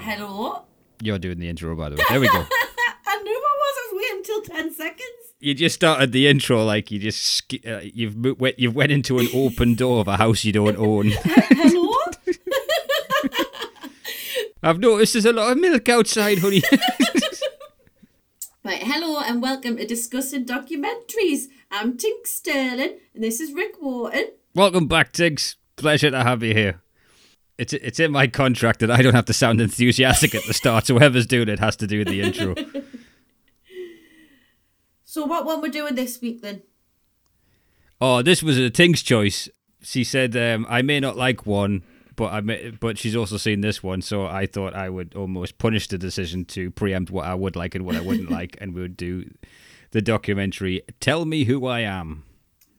Hello. You're doing the intro, by the way. There we go. I knew I was. I was waiting until ten seconds. You just started the intro like you just uh, you've you've went into an open door of a house you don't own. Hello. I've noticed there's a lot of milk outside, honey. right. Hello and welcome to discussing documentaries. I'm Tink Sterling and this is Rick Wharton. Welcome back, Tiggs. Pleasure to have you here. It's it's in my contract that I don't have to sound enthusiastic at the start, so whoever's doing it has to do the intro. So what one we're doing this week then? Oh, this was a Ting's choice. She said, um, "I may not like one, but I may, but she's also seen this one, so I thought I would almost punish the decision to preempt what I would like and what I wouldn't like, and we would do the documentary. Tell me who I am."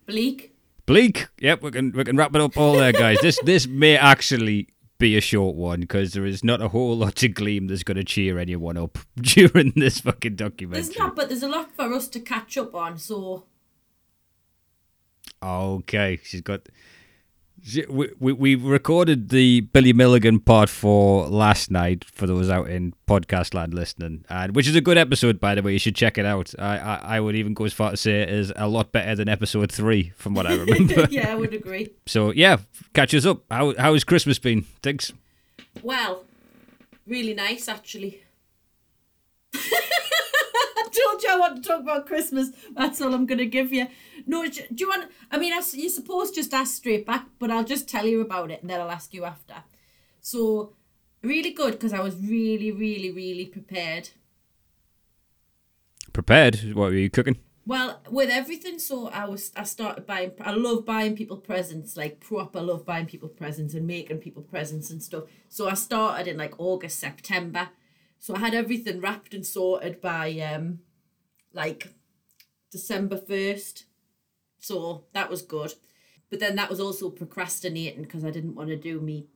Bleak. Bleak. Yep, we can we can wrap it up all there, guys. this this may actually be a short one because there is not a whole lot of gleam that's going to cheer anyone up during this fucking documentary. There's not, but there's a lot for us to catch up on. So Okay, she's got. We, we we recorded the Billy Milligan part four last night for those out in podcast land listening, and which is a good episode by the way. You should check it out. I I, I would even go as far to say it is a lot better than episode three from what I remember. yeah, I would agree. so yeah, catch us up. How how has Christmas been? Thanks. Well, really nice actually. Told you I want to talk about Christmas. That's all I'm going to give you. No, do you want? I mean, I you're supposed to just ask straight back, but I'll just tell you about it and then I'll ask you after. So, really good because I was really, really, really prepared. Prepared? What were you cooking? Well, with everything, so I was I started buying. I love buying people presents, like proper love buying people presents and making people presents and stuff. So I started in like August, September. So I had everything wrapped and sorted by um, like December first. So that was good, but then that was also procrastinating because I didn't want to do me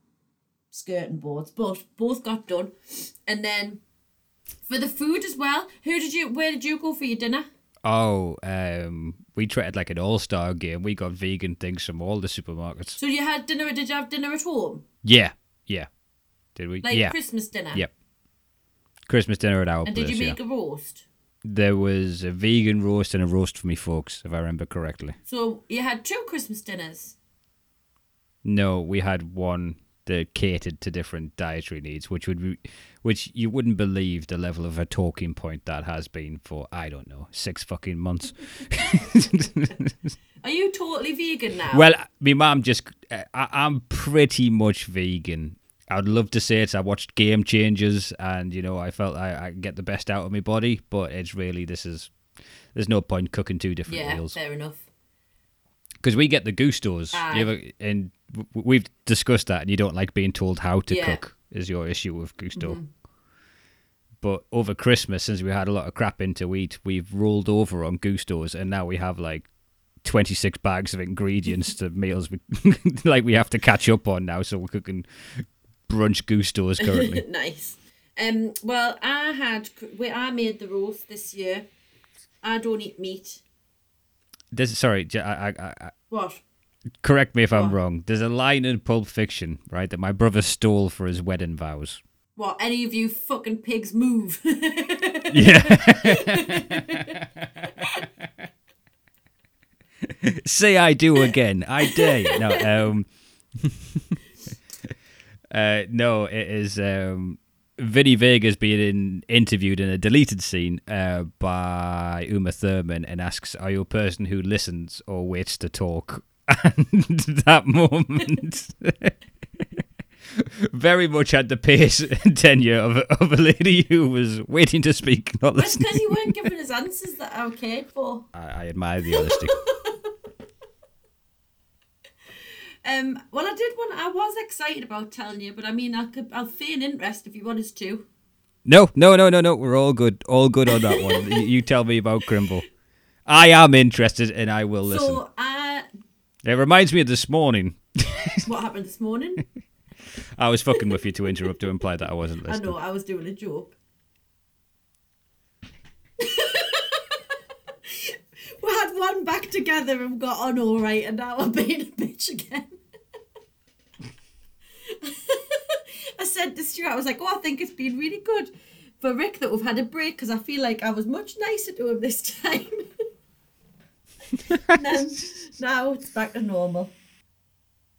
skirting boards. But both got done, and then for the food as well. Who did you? Where did you go for your dinner? Oh, um, we treated like an all star game. We got vegan things from all the supermarkets. So you had dinner? Did you have dinner at home? Yeah, yeah. Did we? Like yeah. Christmas dinner? Yep. Christmas dinner at our And place. did you yeah. make a roast? There was a vegan roast and a roast for me folks, if I remember correctly. So you had two Christmas dinners. No, we had one that catered to different dietary needs, which would be, which you wouldn't believe the level of a talking point that has been for I don't know six fucking months. Are you totally vegan now? well, my mum just uh, I, I'm pretty much vegan. I'd love to say it's I watched Game Changers and you know I felt I, I get the best out of my body, but it's really this is there's no point cooking two different yeah, meals. fair enough. because we get the Goustos. You ever, and we've discussed that, and you don't like being told how to Yeah. cook. Is your issue with Gousto? Mm-hmm. But over Christmas, since we had a lot of crap in to eat, we've rolled over on Goustos, and now we have like twenty six bags of ingredients to meals we like we have to catch up on now. So we're cooking brunch Goustos currently. nice. Um. Well, I had. Where I made the roast this year. I don't eat meat. This, sorry, I, I, I, What? correct me if I'm wrong. There's a line in Pulp Fiction, right, that my brother stole for his wedding vows. What? Any of you fucking pigs move? Yeah. Say I do again. I dare you. No, um, uh, no, it is um, Vinny Vega's being in, interviewed in a deleted scene uh, by Uma Thurman and asks, "Are you a person who listens or waits to talk?" And that moment. Very much had the pace and tenure of a, of a lady who was waiting to speak, not That's listening. because you weren't giving us answers that I cared for. I, I admire the honesty. Um. Well, I did want. I was excited about telling you, but I mean, I could. I'll feign interest if you want us to. no, no, no, no, no. We're all good. All good on that one. you, you tell me about Grimble. I am interested, and I will listen. So, uh, it reminds me of this morning. what happened this morning? I was fucking with you to interrupt to imply that I wasn't listening. I know, I was doing a joke. we had one back together and got on all right, and now I'm being a bitch again. I said to Stuart, I was like, oh, I think it's been really good for Rick that we've had a break because I feel like I was much nicer to him this time. and then now it's back to normal.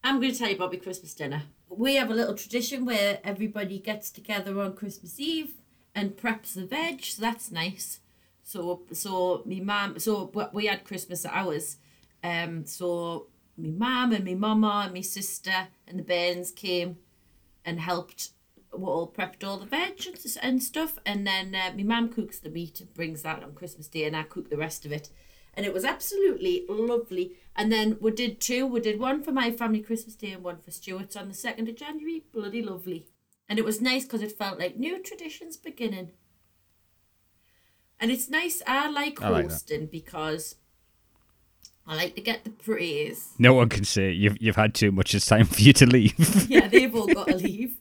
I'm going to tell you about my Christmas dinner. We have a little tradition where everybody gets together on Christmas Eve and preps the veg, so that's nice. So, so me mum, so we had Christmas at ours. Um, so me mum and me mama and me sister and the bairns came and helped. We all prepped all the veg and, stuff, and then uh, my mum cooks the meat and brings that on Christmas Day, and I cook the rest of it. And it was absolutely lovely. And then we did two. We did one for my family Christmas Day and one for Stuart's on the second of January. Bloody lovely. And it was nice because it felt like new traditions beginning. And it's nice. I like I like hosting because I like to get the praise. No one can say you've you've had too much. It's time for you to leave. yeah, they've all got to leave.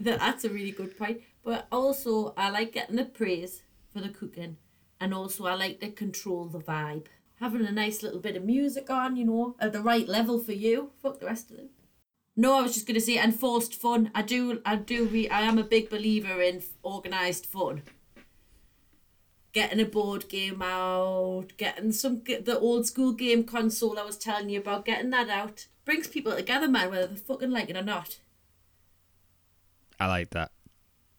that, that's a really good point. But also, I like getting the praise for the cooking, and also I like to control the vibe. Having a nice little bit of music on, you know, at the right level for you. Fuck the rest of them. No, I was just gonna say, and forced fun. I do, I do. Re- I am a big believer in organised fun. Getting a board game out, getting some the old school game console I was telling you about, getting that out brings people together, man, whether they fucking like it or not. I like that.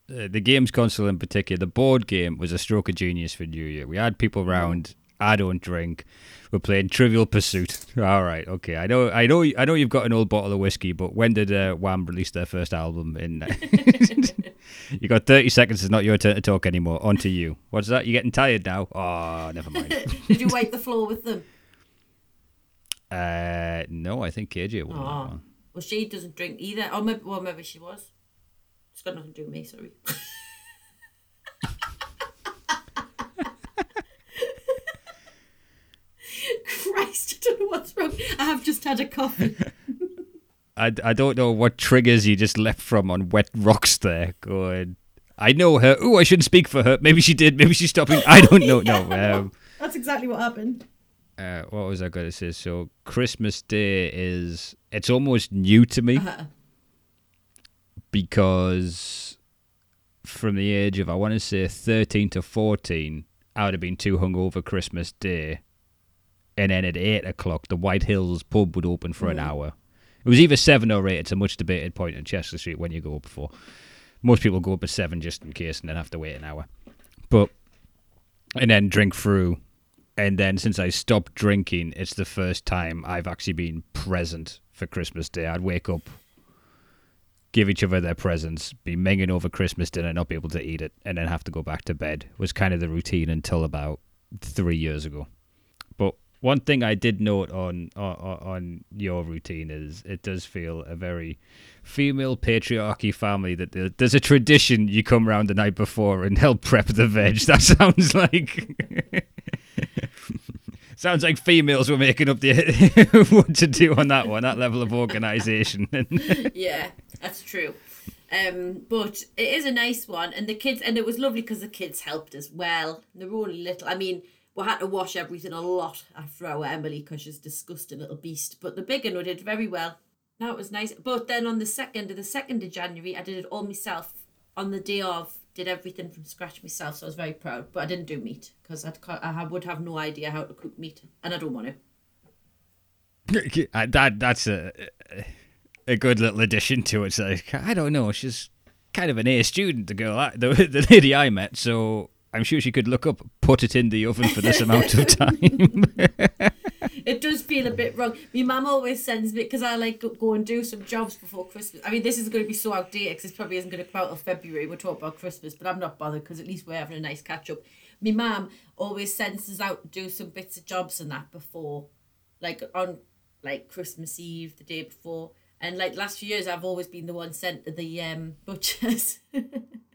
Uh, the games console in particular, the board game was a stroke of genius for New Year. We had people round. I don't drink. We're playing Trivial Pursuit. All right, okay. I know, I know, I know. You've got an old bottle of whiskey, but when did uh, Wham release their first album? In you got thirty seconds. It's not your turn to talk anymore. On to you. What's that? You getting tired now? Oh, never mind. Did you wipe the floor with them? uh, no, I think KJ won. that Oh. one. Well, she doesn't drink either. Or maybe, well, maybe she was. It's got nothing to do with me, sorry. Christ, I don't know what's wrong. I have just had a coffee. I, I don't know what triggers you just left from on wet rocks there. Going, I know her. Oh, I shouldn't speak for her. Maybe she did. Maybe she's stopping. I don't know. Yeah, No. Um, That's exactly what happened. uh, what was I going to say? So Christmas Day is it's almost new to me Uh-huh. because from the age of I want to say thirteen to fourteen, I would have been too hungover Christmas Day, and then at eight o'clock, the White Hills pub would open for an hour. It was either seven or eight. It's a much debated point in Chester Street when you go up for. Most people go up at seven just in case, and then have to wait an hour. But and then drink through and then since I stopped drinking, it's the first time I've actually been present for Christmas Day. I'd wake up, give each other their presents, be minging over Christmas dinner, not be able to eat it, and then have to go back to bed. Was kind of the routine until about three years ago. One thing I did note on on, on your routine is it does feel a very female patriarchy family that there- there's a tradition you come round the night before and help prep the veg. That sounds like sounds like females were making up the what to do on that one, that level of organisation. yeah, that's true. Um, but it is a nice one, and the kids, and it was lovely because the kids helped as well. They're only little. I mean, we had to wash everything a lot after our Emily because she's a disgusting little beast. But the big one did very well. Now it was nice. But then on the second, of the second of January, I did it all myself. On the day of, did everything from scratch myself. So I was very proud. But I didn't do meat because I'd I would have no idea how to cook meat, and I don't want to. That that's a a good little addition to it. It's like I don't know, she's kind of an A student, the girl, the the lady I met. So I'm sure she could look up, put it in the oven for this amount of time. It does feel a bit wrong. My mum always sends me because I like go and do some jobs before Christmas. I mean, this is going to be so outdated because this probably isn't going to come out until February. We're talking about Christmas, but I'm not bothered because at least we're having a nice catch up. My mum always sends us out to do some bits of jobs and that before, like on like Christmas Eve, the day before. And like last few years, I've always been the one sent to the um, butchers.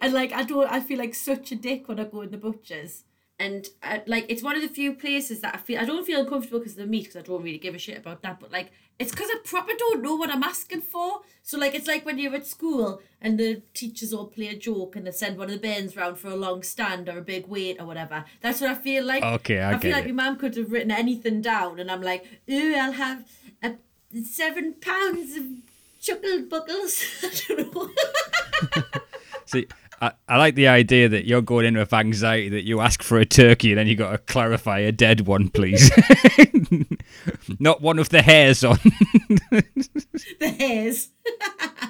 and like I don't, I feel like such a dick when I go in the butchers. and uh, like it's one of the few places that I feel I don't feel uncomfortable because of the meat because I don't really give a shit about that. But like it's because I proper don't know what I'm asking for. So like it's like when you're at school and the teachers all play a joke and they send one of the bairns round for a long stand or a big weight or whatever. That's what I feel like. Okay, I I feel like it. my mum could have written anything down and I'm like, ooh, I'll have a seven pounds of chocolate buckles. I don't know. See, I, I like the idea that you're going in with anxiety that you ask for a turkey and then you got to clarify a dead one, please. Not one of the hairs on. the hairs.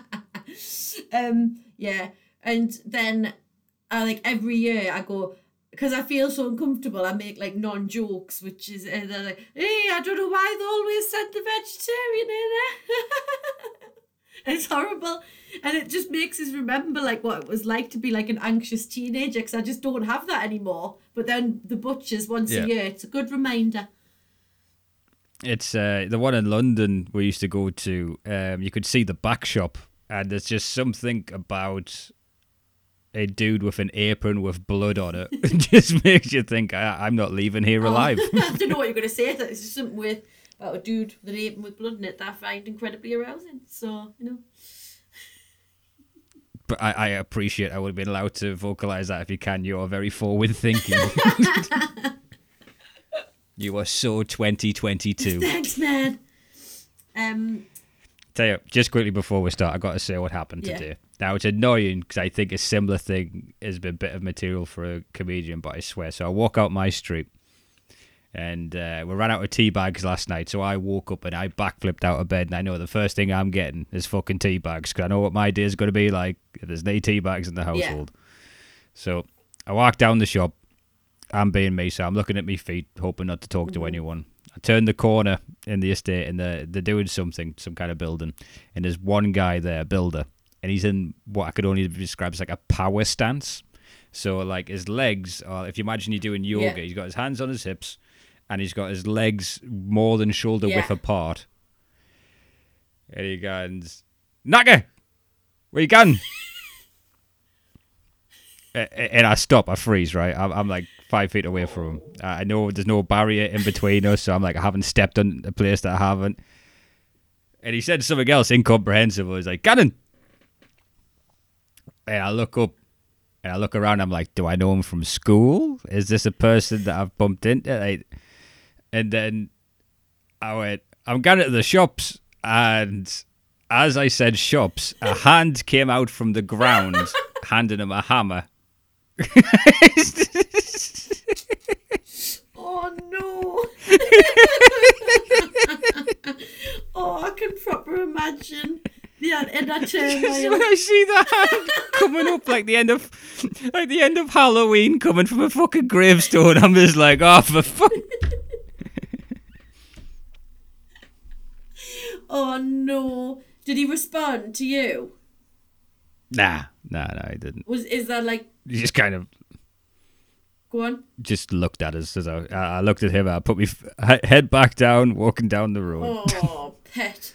um, yeah, and then I like every year I go because I feel so uncomfortable. I make like non jokes, which is and they're like, "Hey, I don't know why they always send the vegetarian in there." it's horrible, and it just makes us remember like what it was like to be like an anxious teenager because I just don't have that anymore. But then the butchers once Yeah. a year, it's a good reminder. It's uh, the one in London we used to go to. Um, you could see the back shop, and there's just something about a dude with an apron with blood on it. it just makes you think I, I'm not leaving here alive. I don't know what you're going to say. It's just something with about a dude with an apron with blood in it that I find incredibly arousing. So, you know. but I, I appreciate I would have been allowed to vocalize that if you can. You're very forward thinking. you are so 2022. Thanks, man. Um, Tell you, just quickly before we start, I got to say what happened Yeah. today. Now it's annoying because I think a similar thing has been a bit of material for a comedian, but I swear. So I walk out my street, and uh, we ran out of tea bags last night. So I woke up and I backflipped out of bed, and I know the first thing I'm getting is fucking tea bags because I know what my day is going to be like if there's no tea bags in the household. So I walk down the shop. I'm being me, so I'm looking at my feet, hoping not to talk to anyone. I turn the corner in the estate, and they're, they're doing something, some kind of building, and there's one guy there, builder, and he's in what I could only describe as like a power stance. So like his legs are, if you imagine you're doing yoga, Yeah. he's got his hands on his hips, and he's got his legs more than shoulder width apart. And he goes, Naga, where you going? And I stop, I freeze, right? I'm, I'm like five feet away from him. I I know there's no barrier in between us, so I'm like, I haven't stepped on a place that I haven't. And he said something else incomprehensible. He's like, Gannon. And I look up and I look around. I'm like, do I know him from school? Is this a person that I've bumped into? Like, and then I went, I'm going to the shops. And as I said shops, a hand came out from the ground handing him a hammer. oh, no. oh, I can proper imagine the in that So when. I see that hand coming up like the end of like the end of Halloween coming from a fucking gravestone, I'm just like, oh for fuck Oh, no. Did he respond to you? Nah, nah, no, he didn't. Was Is that like, He just kind of go on? just looked at us as I, I looked at him. I put my head back down, walking down the road. Oh, pet.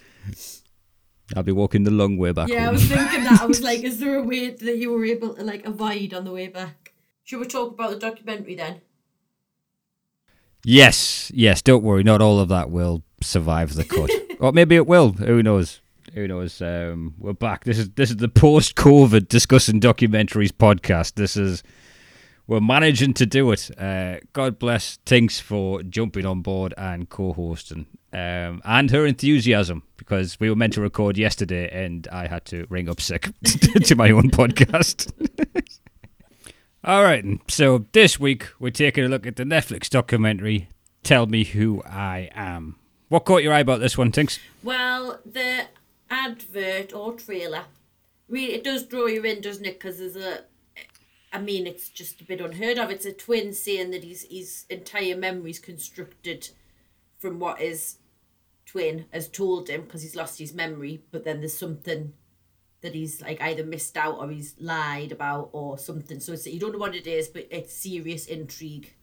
I'll be walking the long way back Yeah, I was thinking that. I was like, is there a way that you were able to like avoid on the way back? Should we talk about the documentary then? Yes, yes. Don't worry, not all of that will survive the cut, or maybe it will. Who knows? Who knows? Um, we're back. This is this is the post-COVID discussing documentaries podcast. This is we're managing to do it. Uh, God bless Tinks for jumping on board and co-hosting, um, and her enthusiasm because we were meant to record yesterday and I had to ring up sick to my own podcast. All right, so this week we're taking a look at the Netflix documentary "Tell Me Who I Am." What caught your eye about this one, Tinks? Well, the advert or trailer, really, it does draw you in, doesn't it? Because there's a, I mean, it's just a bit unheard of. It's a twin saying that his his entire memory's constructed from what his twin has told him because he's lost his memory. But then there's something that he's like either missed out or he's lied about or something. So it's you don't know what it is, but it's serious intrigue.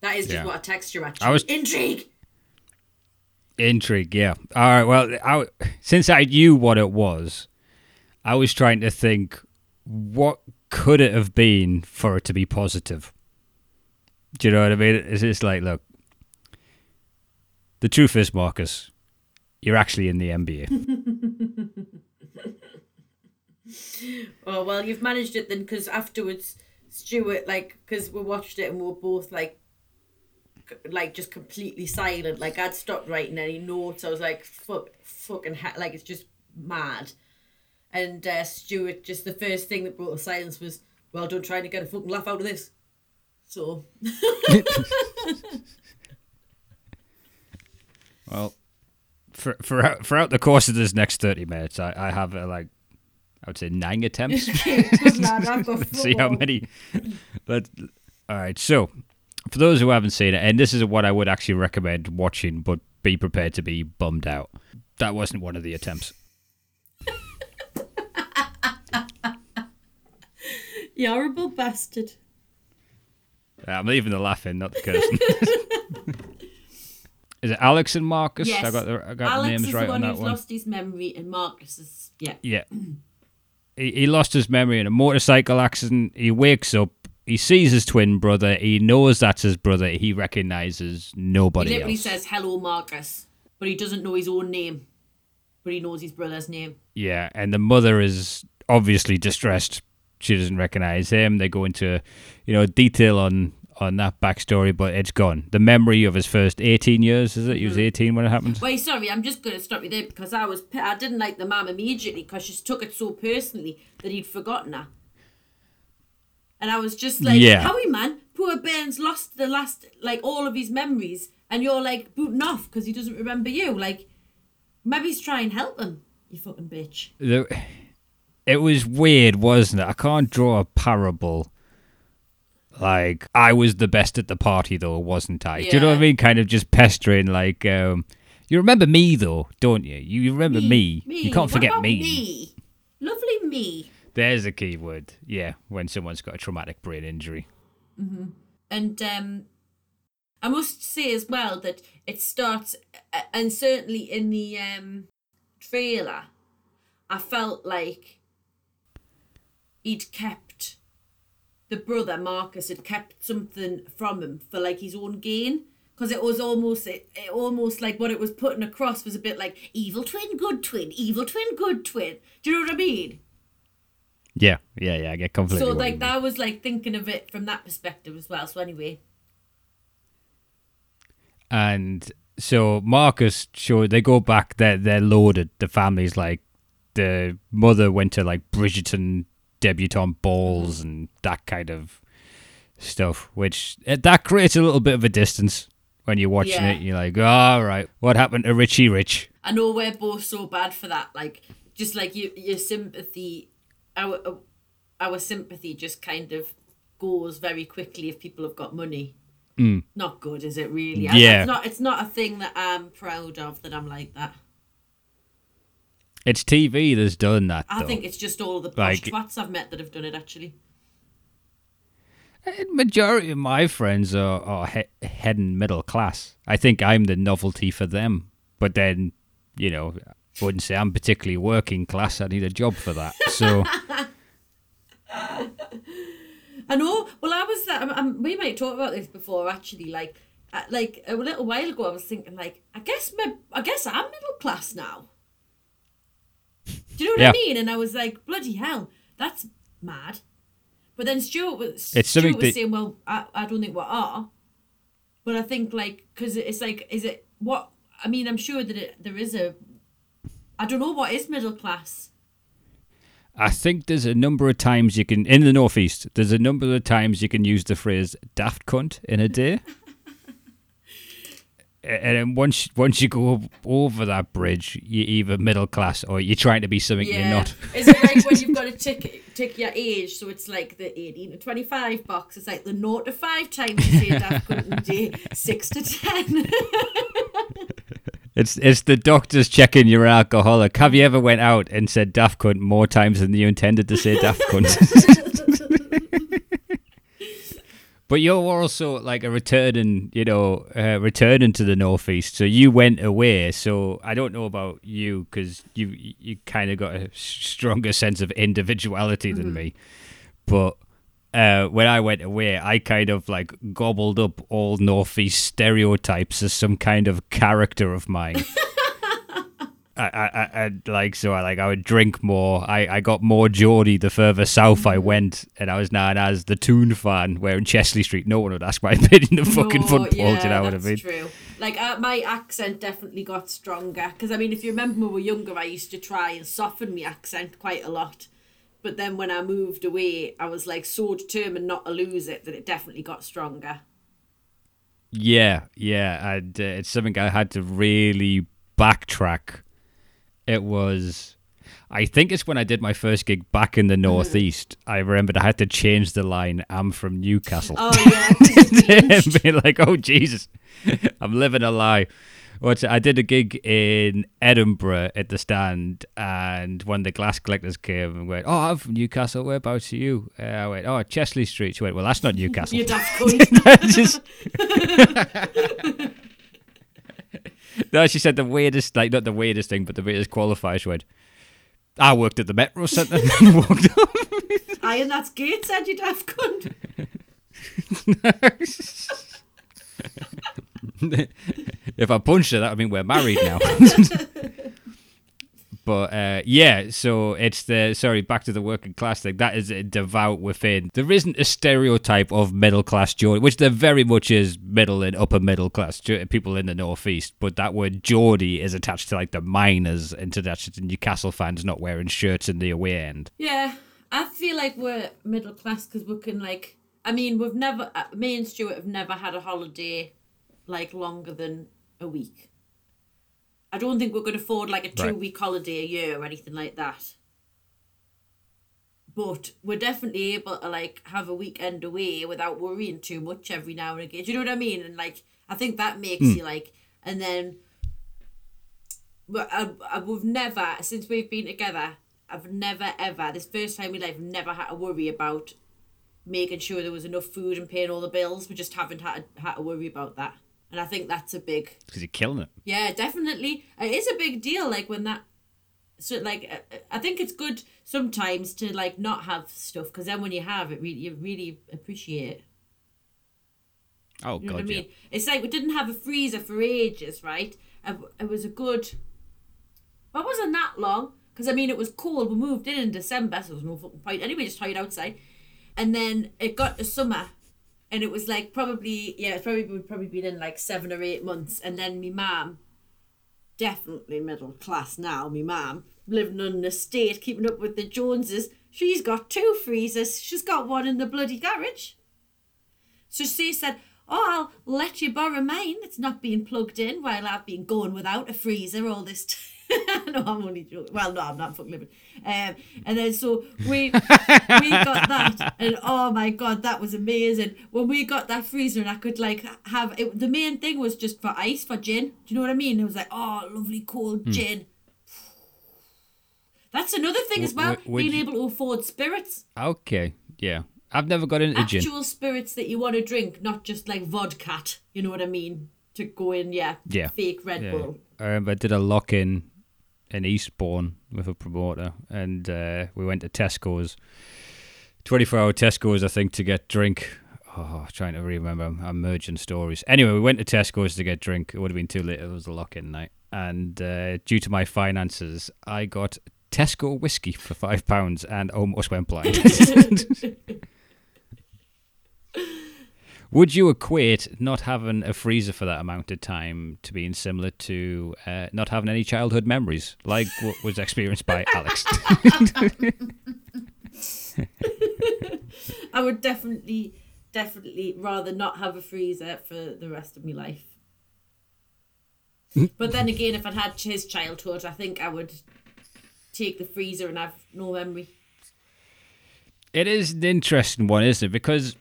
That is just Yeah. what a texture actually. I was- intrigue. Intrigue, yeah. All right, well, I, since I knew what it was, I was trying to think what could it have been for it to be positive. Do you know what I mean? It's just like, look, the truth is, Marcus, you're actually in the NBA. oh well, you've managed it then, because afterwards, Stuart, like, because we watched it and we were both like, like just completely silent. Like I'd stopped writing any notes. I was like, fuck, fucking, ha-. like it's just mad. And uh, Stuart, just the first thing that brought the silence was, well, done trying to get a fucking laugh out of this. So. well, for, for throughout the course of this next thirty minutes, I, I have uh, like I would say nine attempts. Let's See how many. But all right, so for those who haven't seen it, and this is what I would actually recommend watching, but be prepared to be bummed out. That wasn't one of the attempts. you horrible bastard. I'm leaving the laughing, not the cursing. is it Alex and Marcus? Yes. I got the, I got Alex the names is right the on one that who's one. lost his memory, and Marcus is yeah. Yeah. he, he lost his memory in a motorcycle accident. He wakes up. He sees his twin brother. He knows that's his brother. He recognizes nobody He literally else. says hello, Marcus, but he doesn't know his own name, but he knows his brother's name. Yeah, and the mother is obviously distressed. She doesn't recognize him. They go into, you know, detail on on that backstory, but it's gone. The memory of his first eighteen years is it? He was hmm. eighteen when it happened. Wait, sorry, I'm just going to stop you there because I was I didn't like the mum immediately because she took it so personally that he'd forgotten her. And I was just like, Yeah. Howie man, poor Ben's lost the last like all of his memories, and you're like booting off because he doesn't remember you. Like, maybe he's trying to help him. You fucking bitch. It was weird, wasn't it? I can't draw a parable. Like I was the best at the party, though, wasn't I? Do you know what I mean? Kind of just pestering, like, um, you remember me, though, don't you? You remember me. You can't What forget me. me. Lovely me. There's a key word. Yeah, when someone's got a traumatic brain injury. And um, I must say as well that it starts, and certainly in the um, trailer, I felt like he'd kept the brother Marcus had kept something from him for like his own gain. Because it was almost, it, it almost like what it was putting across was a bit like evil twin, good twin, evil twin, good twin. Do you know what I mean? Yeah, yeah, yeah. I get completely. so like that was like thinking of it from that perspective as well. So anyway, And so Marcus, sure, they go back. They're they're loaded. The family's like the mother went to like Bridgerton debutante balls and that kind of stuff, which eh, that creates a little bit of a distance when you're watching Yeah. it. You're like, all right, what happened to Richie Rich? I know we're both so bad for that. Like, just like your your sympathy, our uh, our sympathy just kind of goes very quickly if people have got money. Mm. Not good, is it really? I- Yeah. It's not. It's not a thing that I'm proud of. That I'm like that. It's TV that's done that. I though. think it's just all the posh Like- twats I've met that have done it. Actually, eh, majority of my friends are, are he- heading middle class. I think I'm the novelty for them. But then, you know, I wouldn't say I'm particularly working class. I need a job for that. So, I know. Well, I was. Um, um, we might talk about this before. Actually, like, uh, like a little while ago, I was thinking, like, I guess my, I guess I'm middle class now. Do you know what Yeah. I mean? And I was like, bloody hell, that's mad. But then Stuart was It's Stuart was that- saying, well, I, I don't think we are. But I think like because it's like, is it what? I mean, I'm sure that it, there is a. I don't know what is middle class. I think there's a number of times you can, in the Northeast, there's a number of times you can use the phrase daft cunt in a day. and then once once you go over that bridge, you're either middle class or you're trying to be something you're not. Is it like when you've got to tick tick your age? So it's like the eighteen to twenty five box. It's like the naught to five times you say Daft Cunt and day six to ten. It's it's the doctors checking you're alcoholic. Have you ever went out and said daft cunt more times than you intended to say daft cunt? but you're also like a returning, you know, uh, returning to the northeast. So you went away. So I don't know about you because you you kind of got a stronger sense of individuality than me. But uh, when I went away, I kind of like gobbled up all northeast stereotypes as some kind of character of mine. I, I, I, like so I like I would drink more. I, I got more Geordie the further south I went, and I was known as the Toon fan. Where in Chester-le-Street, no one would ask my opinion of fucking No, football. yeah, you know what I that's mean? True. Like uh, my accent definitely got stronger because I mean, if you remember when we were younger, I used to try and soften my accent quite a lot. But then when I moved away, I was like so determined not to lose it that it definitely got stronger. Yeah, yeah, and uh, it's something I had to really backtrack. It was, I think it's when I did my first gig back in the northeast. I remembered I had to change the line. I'm from Newcastle. Oh yeah, and be like, oh Jesus, I'm living a lie. What's I did a gig in Edinburgh at the stand, and when the glass collectors came and went, "Oh, I'm from Newcastle. Whereabouts are you?" Uh, I went, "Oh, Chester-le-Street." She went, "Well, that's not Newcastle." you daft cunt. Just- no, she said the weirdest, like not the weirdest thing, but the weirdest qualifier. She went, "I worked at the Metro Centre." and walked up. Aye, and that's good, said you daft cunt. If I punched her, that would mean we're married now. but uh, yeah, so it's the sorry, back to the working class thing. That is a devout within. There isn't a stereotype of middle class Geordie, which there very much is middle and upper middle class people in the northeast. But that word Geordie is attached to like the miners and to Newcastle fans not wearing shirts in the away end. Yeah, I feel like we're middle class because we can like. I mean, we've never. uh, Me and Stuart have never had a holiday like longer than a week. I don't think we could afford like a Right. two week holiday a year or anything like that. But we're definitely able to like have a weekend away without worrying too much every now and again. Do you know what I mean? And like, I think that makes hmm. you like, and then. But I, I, we've never since we've been together. I've never ever this first time in my life never had to worry about making sure there was enough food and paying all the bills. We just haven't had had to worry about that, and I think that's a big Because you're killing it. yeah, definitely. It is a big deal. Like when that, so like uh, I think it's good sometimes to like not have stuff because then when you have it, really you really appreciate it. Oh You know god, what I yeah. mean? It's like we didn't have a freezer for ages, right? It it was a good. Well, it wasn't that long because I mean it was cold. We moved in in December, so there was no fucking point. Anyway, just hide outside, and then it got to summer, and it was like probably yeah, it's probably we'd probably been in like seven or eight months, and then me mum, definitely middle class now. Me mum living on an estate, keeping up with the Joneses. She's got two freezers. She's got one in the bloody garage. So she said, Oh, I'll let you borrow mine. It's not being plugged in while I've been going without a freezer all this time. no, I'm only joking. Well, no, I'm not fucking living. Um, and then so we we got that, and oh my god, that was amazing. When we got that freezer, and I could like have it. The main thing was just for ice for gin. Do you know what I mean? It was like, oh, lovely cold gin. That's another thing as well. w- being you- able to afford spirits Okay, yeah. I've never got into gin. actual spirits that you want to drink, not just like vodka. You know what I mean? To go in, yeah, Yeah. fake Red Yeah. Bull. I remember I did a lock in in Eastbourne with a promoter, and uh, we went to Tesco's, 24 hour Tesco's, I think, to get drink. Oh, trying to remember. I'm, I'm merging stories. Anyway, we went to Tesco's to get drink. It would have been too late. It was a lock in night. And uh, due to my finances, I got Tesco whiskey for five pounds and almost went blind. Would you equate not having a freezer for that amount of time to being similar to uh, not having any childhood memories, like what was experienced by Alex? I would definitely, definitely rather not have a freezer for the rest of my life. but then again, if I'd had his childhood, I think I would take the freezer and have no memory. it is an interesting one, isn't it? Because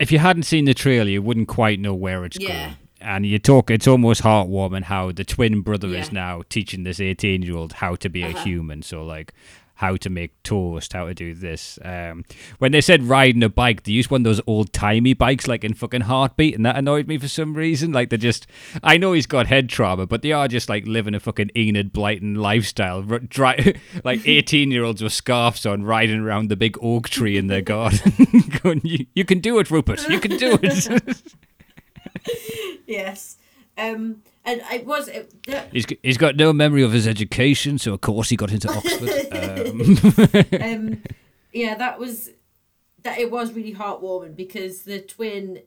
if you hadn't seen the trailer, you wouldn't quite know where it's Yeah. going. And you talk, it's almost heartwarming how the twin brother is now teaching this 18 year old how to be Uh-huh. a human. So, like, how to make toast, how to do this. Um, when they said riding a bike, they used one of those old timey bikes like in fucking Heartbeat, and that annoyed me for some reason. Like they're just, I know he's got head trauma, but they are just like living a fucking Enid Blyton lifestyle. R- dry, like 18 year olds with scarves on riding around the big oak tree in their garden. Going, you, you can do it, Rupert. You can do it. yes. Um, and I was. It, he's, he's got no memory of his education, so of course he got into Oxford. Um. um, yeah, that was that. It was really heartwarming because the twin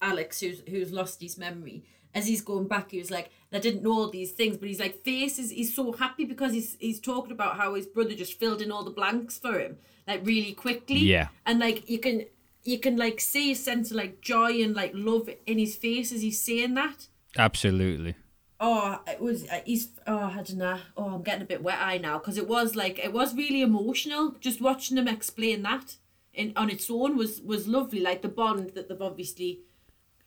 Alex, who's who's lost his memory, as he's going back, he was like, "I didn't know all these things," but he's like, faces. He's so happy because he's he's talking about how his brother just filled in all the blanks for him, like really quickly. Yeah. And like you can you can like see a sense of like joy and like love in his face as he's saying that. Absolutely. Oh, it was. Uh, he's. Oh, I don't know. Oh, I'm getting a bit wet eye now because it was like it was really emotional. Just watching them explain that, in on its own was was lovely. Like the bond that they've obviously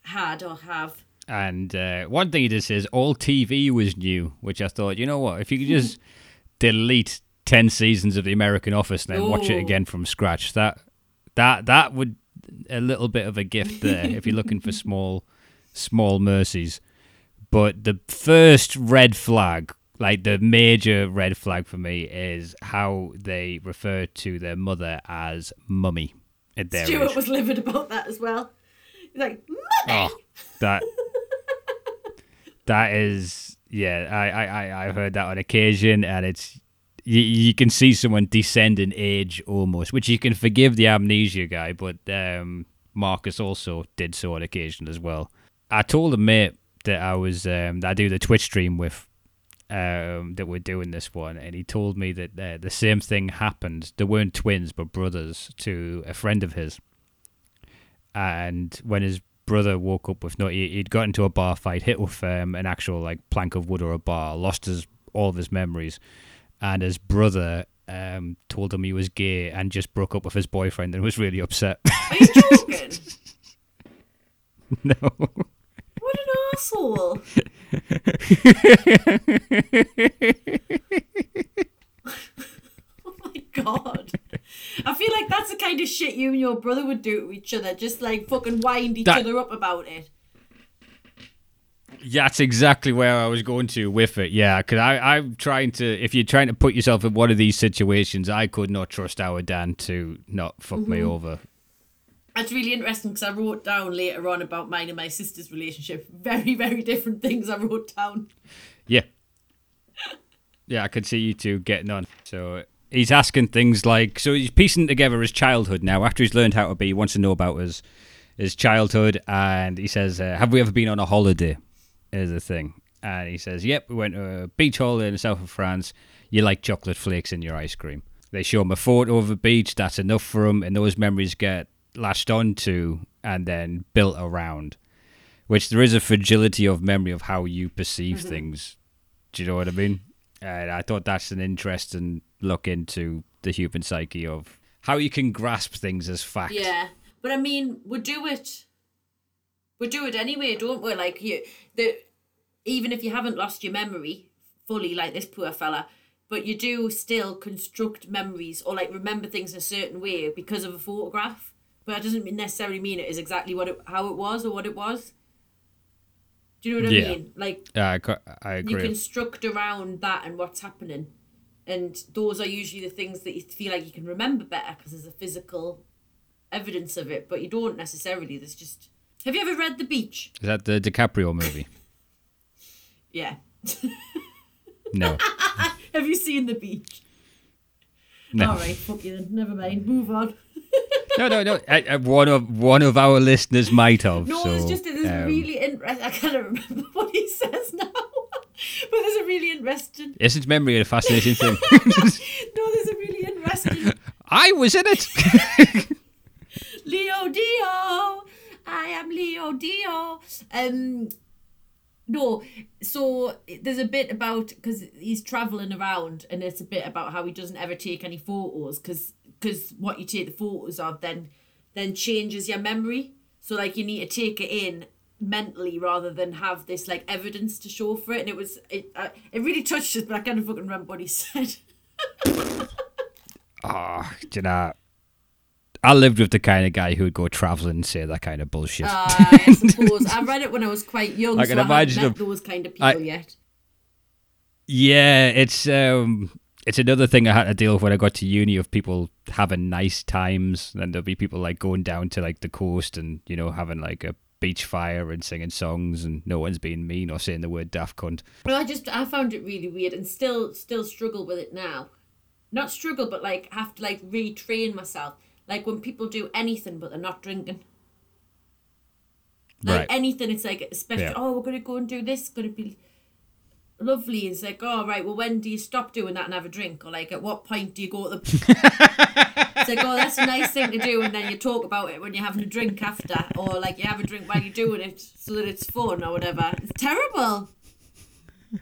had or have. And uh, one thing he did say is all TV was new, which I thought, you know what, if you could just delete ten seasons of the American Office and then watch it again from scratch, that that that would a little bit of a gift there if you're looking for small small mercies. But the first red flag, like the major red flag for me, is how they refer to their mother as mummy at their Stuart age. was livid about that as well. He's like, "Mummy!" Oh, that that is yeah. I I I I've heard that on occasion, and it's you, you can see someone descend in age almost, which you can forgive the amnesia guy, but um, Marcus also did so on occasion as well. I told a mate that I was um, that I do the Twitch stream with um, that we're doing this one, and he told me that uh, the same thing happened. They weren't twins, but brothers to a friend of his. And when his brother woke up with no, he, he'd got into a bar fight, hit with um, an actual like plank of wood or a bar, lost his all of his memories, and his brother um, told him he was gay and just broke up with his boyfriend and was really upset. Are you joking? no. What an asshole! oh my god! I feel like that's the kind of shit you and your brother would do to each other, just like fucking wind each That- other up about it. Yeah, that's exactly where I was going to with it. Yeah, because I'm trying to. If you're trying to put yourself in one of these situations, I could not trust our Dan to not fuck me mm-hmm. over. That's really interesting because I wrote down later on about mine and my sister's relationship. Very, very different things I wrote down. Yeah. Yeah, I could see you two getting on. So he's asking things like, so he's piecing together his childhood now. After he's learned how to be, he wants to know about his his childhood, and he says, uh, "Have we ever been on a holiday?" Is the thing, and he says, "Yep, we went to a beach holiday in the south of France. You like chocolate flakes in your ice cream." They show him a photo of a beach. That's enough for him, and those memories get latched onto and then built around. Which there is a fragility of memory of how you perceive mm-hmm. things. Do you know what I mean? And I thought that's an interesting look into the human psyche of how you can grasp things as fact. Yeah, but I mean, we do it. We do it anyway, don't we? Like you, the even if you haven't lost your memory fully, like this poor fella, but you do still construct memories or like remember things a certain way because of a photograph. But that doesn't necessarily mean it is exactly what it, how it was or what it was. Do you know what Yeah. I mean? Like Yeah, I, I you construct around that and what's happening and those are usually the things that you feel like you can remember better because there's a physical evidence of it but you don't necessarily there's just have you ever read the beach Is that the DiCaprio movie? yeah No. have you seen the beach No. all right fuck you then never mind move on no, no, no. I, I, one of one of our listeners might have. no so, it's just there's um, really interesting i can't remember what he says now but there's a really interesting Isn't memory a fascinating thing? no there's a really interesting I was in it. Leo Dio. I am Leo Dio. Um, no, so there's a bit about because he's traveling around, and it's a bit about how he doesn't ever take any photos because because what you take the photos of then then changes your memory. So like you need to take it in mentally rather than have this like evidence to show for it. And it was it uh, it really touched us, but I can't fucking remember what he said. oh, do you know, I lived with the kind of guy who would go traveling and say that kind of bullshit. Uh, I suppose I read it when I was quite young, I so can I imagine met them- those kind of people I- yet. Yeah, it's um it's another thing I had to deal with when I got to uni of people having nice times and there'll be people like going down to like the coast and, you know, having like a beach fire and singing songs and no one's being mean or saying the word daft cunt. No, I just I found it really weird and still still struggle with it now. Not struggle, but like have to like retrain myself. Like when people do anything but they're not drinking. Like Right. anything, it's like especially Yeah. oh we're gonna go and do this, gonna be lovely. It's like oh right, well when do you stop doing that and have a drink, or like at what point do you go to the? it's like oh that's a nice thing to do, and then you talk about it when you're having a drink after, or like you have a drink while you're doing it so that it's fun or whatever. It's terrible.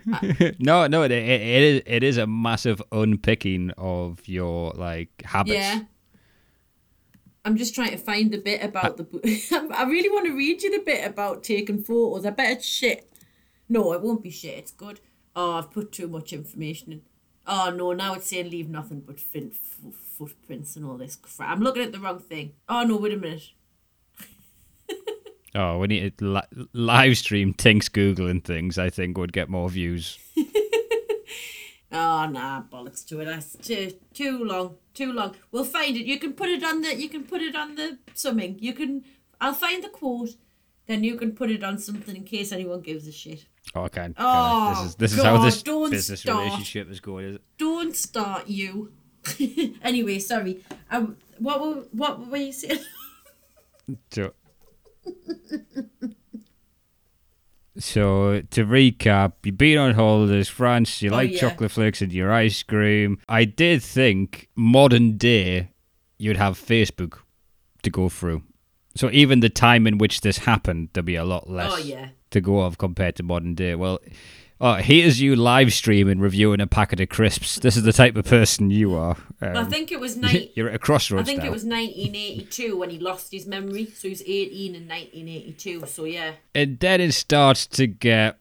no, no, it, it, it is it is a massive unpicking of your like habits. Yeah. I'm just trying to find the bit about uh, the. bo- I really want to read you the bit about taking photos. I bet it's shit. No, it won't be shit. It's good. Oh, I've put too much information in. Oh no, now it's saying leave nothing but fin- f- footprints and all this crap. I'm looking at the wrong thing. Oh no, wait a minute. Oh, we need li- live stream Tinks googling things. I think would get more views. Oh nah, bollocks to it. That's too too long. Too long. We'll find it. You can put it on the. You can put it on the something. You can. I'll find the quote. Then you can put it on something in case anyone gives a shit. Oh, I can't. Oh, this is this is how God, this business start. relationship is going. Is it? Don't start you. anyway, sorry. Um, what were what were you saying? So, so to recap, you've been on holidays, France. You Oh, like yeah. chocolate flakes and your ice cream. I did think modern day you'd have Facebook to go through. So even the time in which this happened, there'd be a lot less Oh yeah. To go off compared to modern day. Well, uh, here's you live streaming reviewing a packet of crisps. This is the type of person you are. Um, I think it was nine. you're at a crossroads I think now. it was 1982 when he lost his memory. So he was 18 in 1982. So yeah. and then it starts to get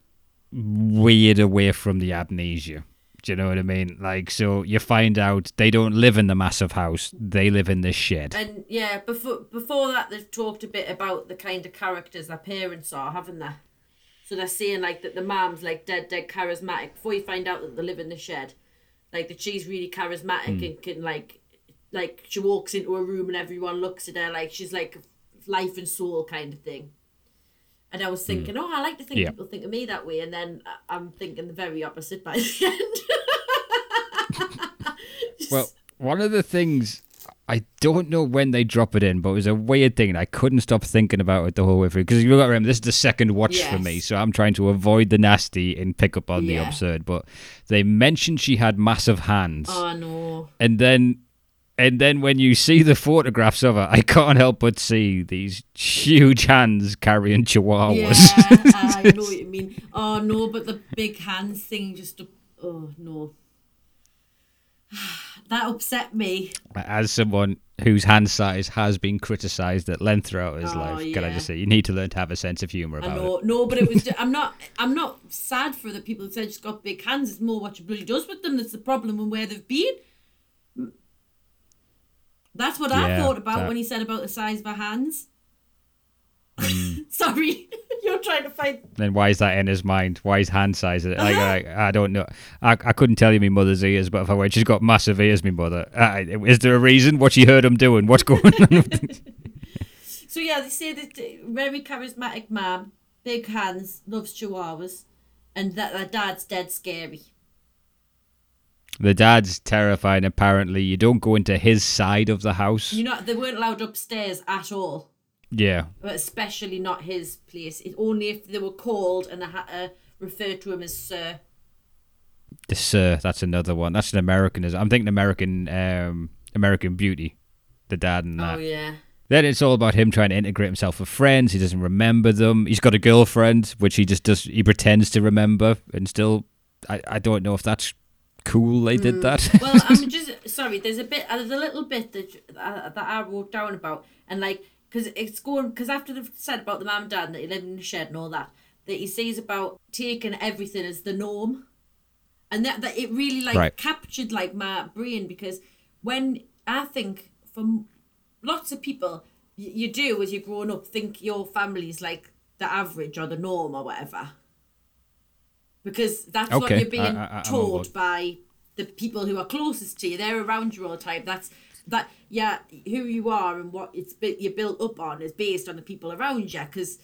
weird away from the amnesia. Do you know what I mean? Like, so you find out they don't live in the massive house; they live in this shed. And yeah, before before that, they've talked a bit about the kind of characters their parents are, haven't they? So they're saying like that the mom's like dead, dead charismatic. Before you find out that they live in the shed, like that she's really charismatic hmm. and can like, like she walks into a room and everyone looks at her like she's like life and soul kind of thing. And I was hmm. thinking, oh, I like to think Yeah. people think of me that way, and then uh, I'm thinking the very opposite by the end. Well, one of the things I don't know when they drop it in, but it was a weird thing. and I couldn't stop thinking about it the whole way through because you got to remember this is the second watch for me, so I'm trying to avoid the nasty and pick up on the absurd. But they mentioned she had massive hands, oh no. and then. And then when you see the photographs of her, I can't help but see these huge hands carrying chihuahuas. Yeah, I know what you mean. Oh no, but the big hands thing just oh no. That upset me. As someone whose hand size has been criticised at length throughout his Oh, life, can I just say you need to learn to have a sense of humour I about it. no, but it was. ju- I'm not. I'm not sad for the people who said she's got big hands. It's more what she bloody does with them that's the problem and where they've been. That's what I thought about that- when he said about the size of her hands. Mm. Sorry, you're trying to find. then why is that in his mind? Why is hand size? Like, I, I don't know. I, I couldn't tell you my mother's ears, but if I went, she's got massive ears, my mother. Uh, is there a reason? What she heard him doing? What's going on? So yeah, they say that very charismatic man, big hands, loves chihuahuas, and that their dad's dead scary. the dad's terrifying. Apparently, you don't go into his side of the house. You know, they weren't allowed upstairs at all, Yeah, but especially not his place. It, only if they were called and they had to refer to him as sir. the sir. That's another one. That's an Americanism. I'm thinking American, um, American Beauty. The dad and that. Oh yeah. Then it's all about him trying to integrate himself with friends. He doesn't remember them. He's got a girlfriend, which he just does. He pretends to remember, and still, I, I don't know if that's cool. They did that. Well, I'm just sorry. There's a bit. There's a little bit that uh, that I wrote down about, and like, cause it's going because after they've said about the mum and dad and that he lived in the shed and all that, that he says about taking everything as the norm, and that that it really like Right. captured like my brain because when I think from lots of people, you, you do as you're growing up think your family's like the average or the norm or whatever. Because that's what you're being I- I- told by the people who are closest to you. They're around you all the time. That's that. Yeah, who you are and what it's you're built up on is based on the people around you. Because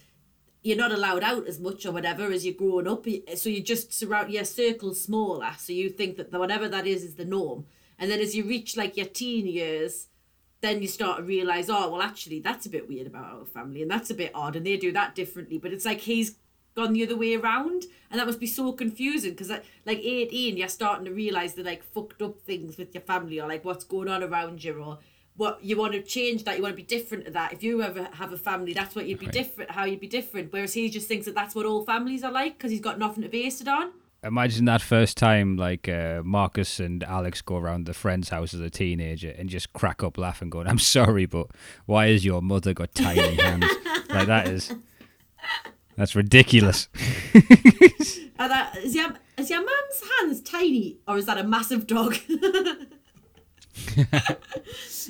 you're not allowed out as much or whatever as you're growing up. So you just surround your circle smaller. So you think that whatever that is is the norm. And then as you reach like your teen years, then you start to realize, oh well, actually that's a bit weird about our family, and that's a bit odd, and they do that differently. But it's like he's gone the other way around, and that must be so confusing because like like eighteen, you're starting to realize the like fucked up things with your family, or like what's going on around you, or what you want to change that you want to be different to that. If you ever have a family, that's what you'd be different, how you'd be different. Whereas he just thinks that that's what all families are like because he's got nothing to base it on. Imagine that first time, like uh, Marcus and Alex go around the friend's house as a teenager and just crack up laughing, going, "I'm sorry, but why has your mother got tiny hands?" like that is, that's ridiculous. Are that is your is your mum's hands tiny or is that a massive dog?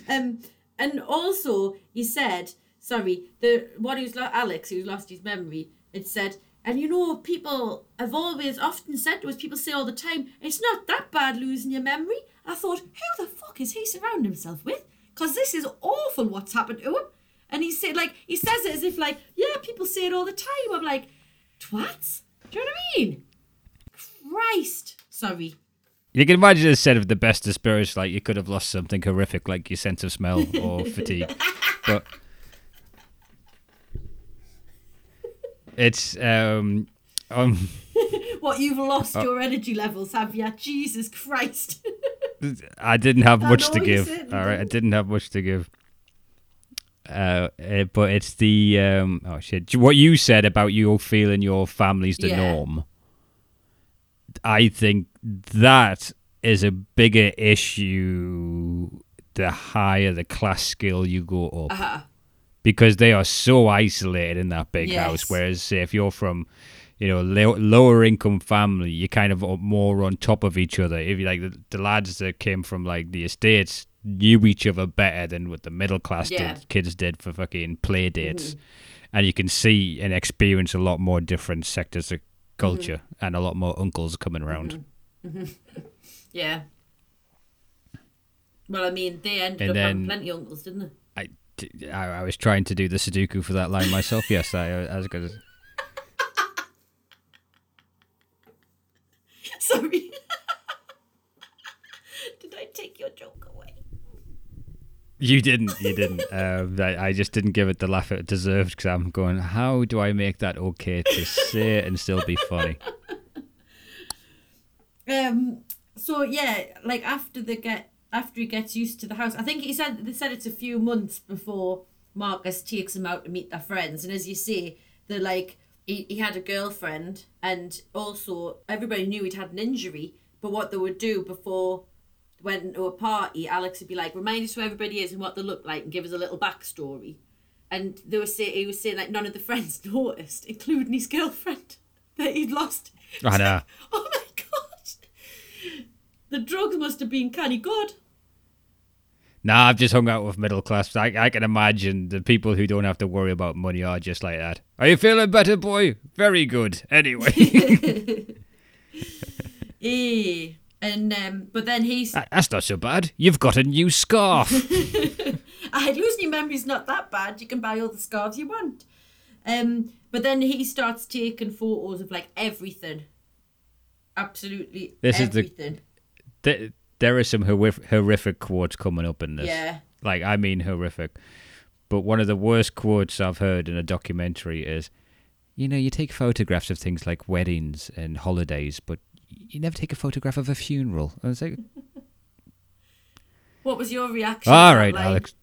um, and also he said, sorry, the one who's lo- Alex who's lost his memory. It said, and you know, people have always often said to us, people say all the time, it's not that bad losing your memory. I thought, who the fuck is he surrounding himself with? Because this is awful what's happened to him. And he said, like, he says it as if, like, yeah, people say it all the time. I'm like, twats? Do you know what I mean? Christ. Sorry. You can imagine instead of the best of spirits, like you could have lost something horrific, like your sense of smell or fatigue. But it's um, um, What, you've lost your energy levels, have you? Jesus Christ. I didn't have much to give. All right, right, I didn't. didn't have much to give. Uh, uh, but it's the um, oh shit! What you said about you feeling your family's the Yeah. norm. I think that is a bigger issue the higher the class skill you go up Uh-huh. because they are so isolated in that big Yes. house. Whereas say, if you're from, you know, low, lower income family, you're kind of more on top of each other. If you like the, the lads that came from like the estates knew each other better than what the middle class Yeah. did, kids did for fucking play mm-hmm. dates, and you can see and experience a lot more different sectors of culture mm-hmm. and a lot more uncles coming around. Mm-hmm. Yeah. Well, I mean, they ended And up having then- plenty of uncles, didn't they? I I was trying to do the Sudoku for that line myself. yes, I, I was going to. Sorry. Did I take your joke? You didn't. You didn't. um, I, I just didn't give it the laugh it deserved because I'm going. How do I make that okay to say and still be funny? Um. So yeah, like after they get after he gets used to the house, I think he said they said it's a few months before Marcus takes him out to meet their friends, and as you say, they're like he, he had a girlfriend, and also everybody knew he'd had an injury. But what they would do before went to a party, Alex would be like, remind us who everybody is and what they look like, and give us a little backstory. And they were say he was saying like none of the friends noticed, including his girlfriend, that he'd lost. I know. Oh my god! The drugs must have been canny good. Nah, I've just hung out with middle class. I, I can imagine the people who don't have to worry about money are just like that. Are you feeling better, boy? Very good. Anyway, Eh. And um, but then he's that's not so bad. You've got a new scarf. I losing your memory's not that bad. You can buy all the scarves you want. Um, but then he starts taking photos of like everything. Absolutely This is the- everything. there, there are some horrific, horrific quotes coming up in this. Yeah. Like, I mean horrific. But one of the worst quotes I've heard in a documentary is, you know, you take photographs of things like weddings and holidays, but you never take a photograph of a funeral. I was like, What was your reaction? All right, to that right, line? Alex.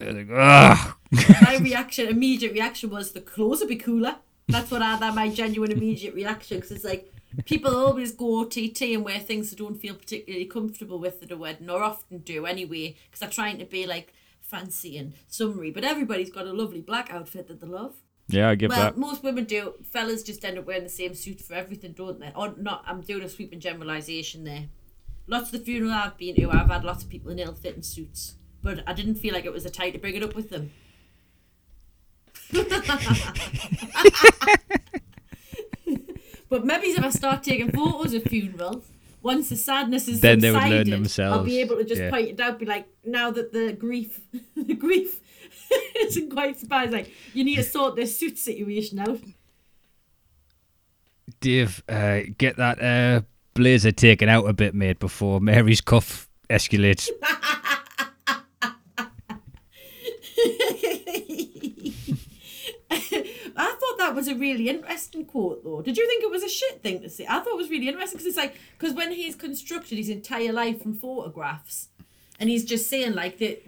Like, my reaction, immediate reaction was the clothes would be cooler. That's what I that my genuine immediate reaction because it's like people always go TT and wear things they don't feel particularly comfortable with at a wedding or often do anyway because they're trying to be like fancy and summery. But everybody's got a lovely black outfit that they love. Yeah, I get Well, that. most women do. Fellas just end up wearing the same suit for everything, don't they? Or not? I'm doing a sweeping generalisation there. lots of the funeral I've been to, I've had lots of people in ill-fitting suits, but I didn't feel like it was a time to bring it up with them. but maybe if I start taking photos of funerals, once the sadness is Then they would learn themselves. I'll be able to just Yeah. point it out, be like, now that the grief, the grief isn't quite surprised. Like, you need to sort this suit situation out. Dave, uh, get that uh, blazer taken out a bit, mate, before Mary's cuff escalates. I thought that was a really interesting quote, though. Did you think it was a shit thing to say? I thought it was really interesting because it's like because when he's constructed his entire life from photographs, and he's just saying like that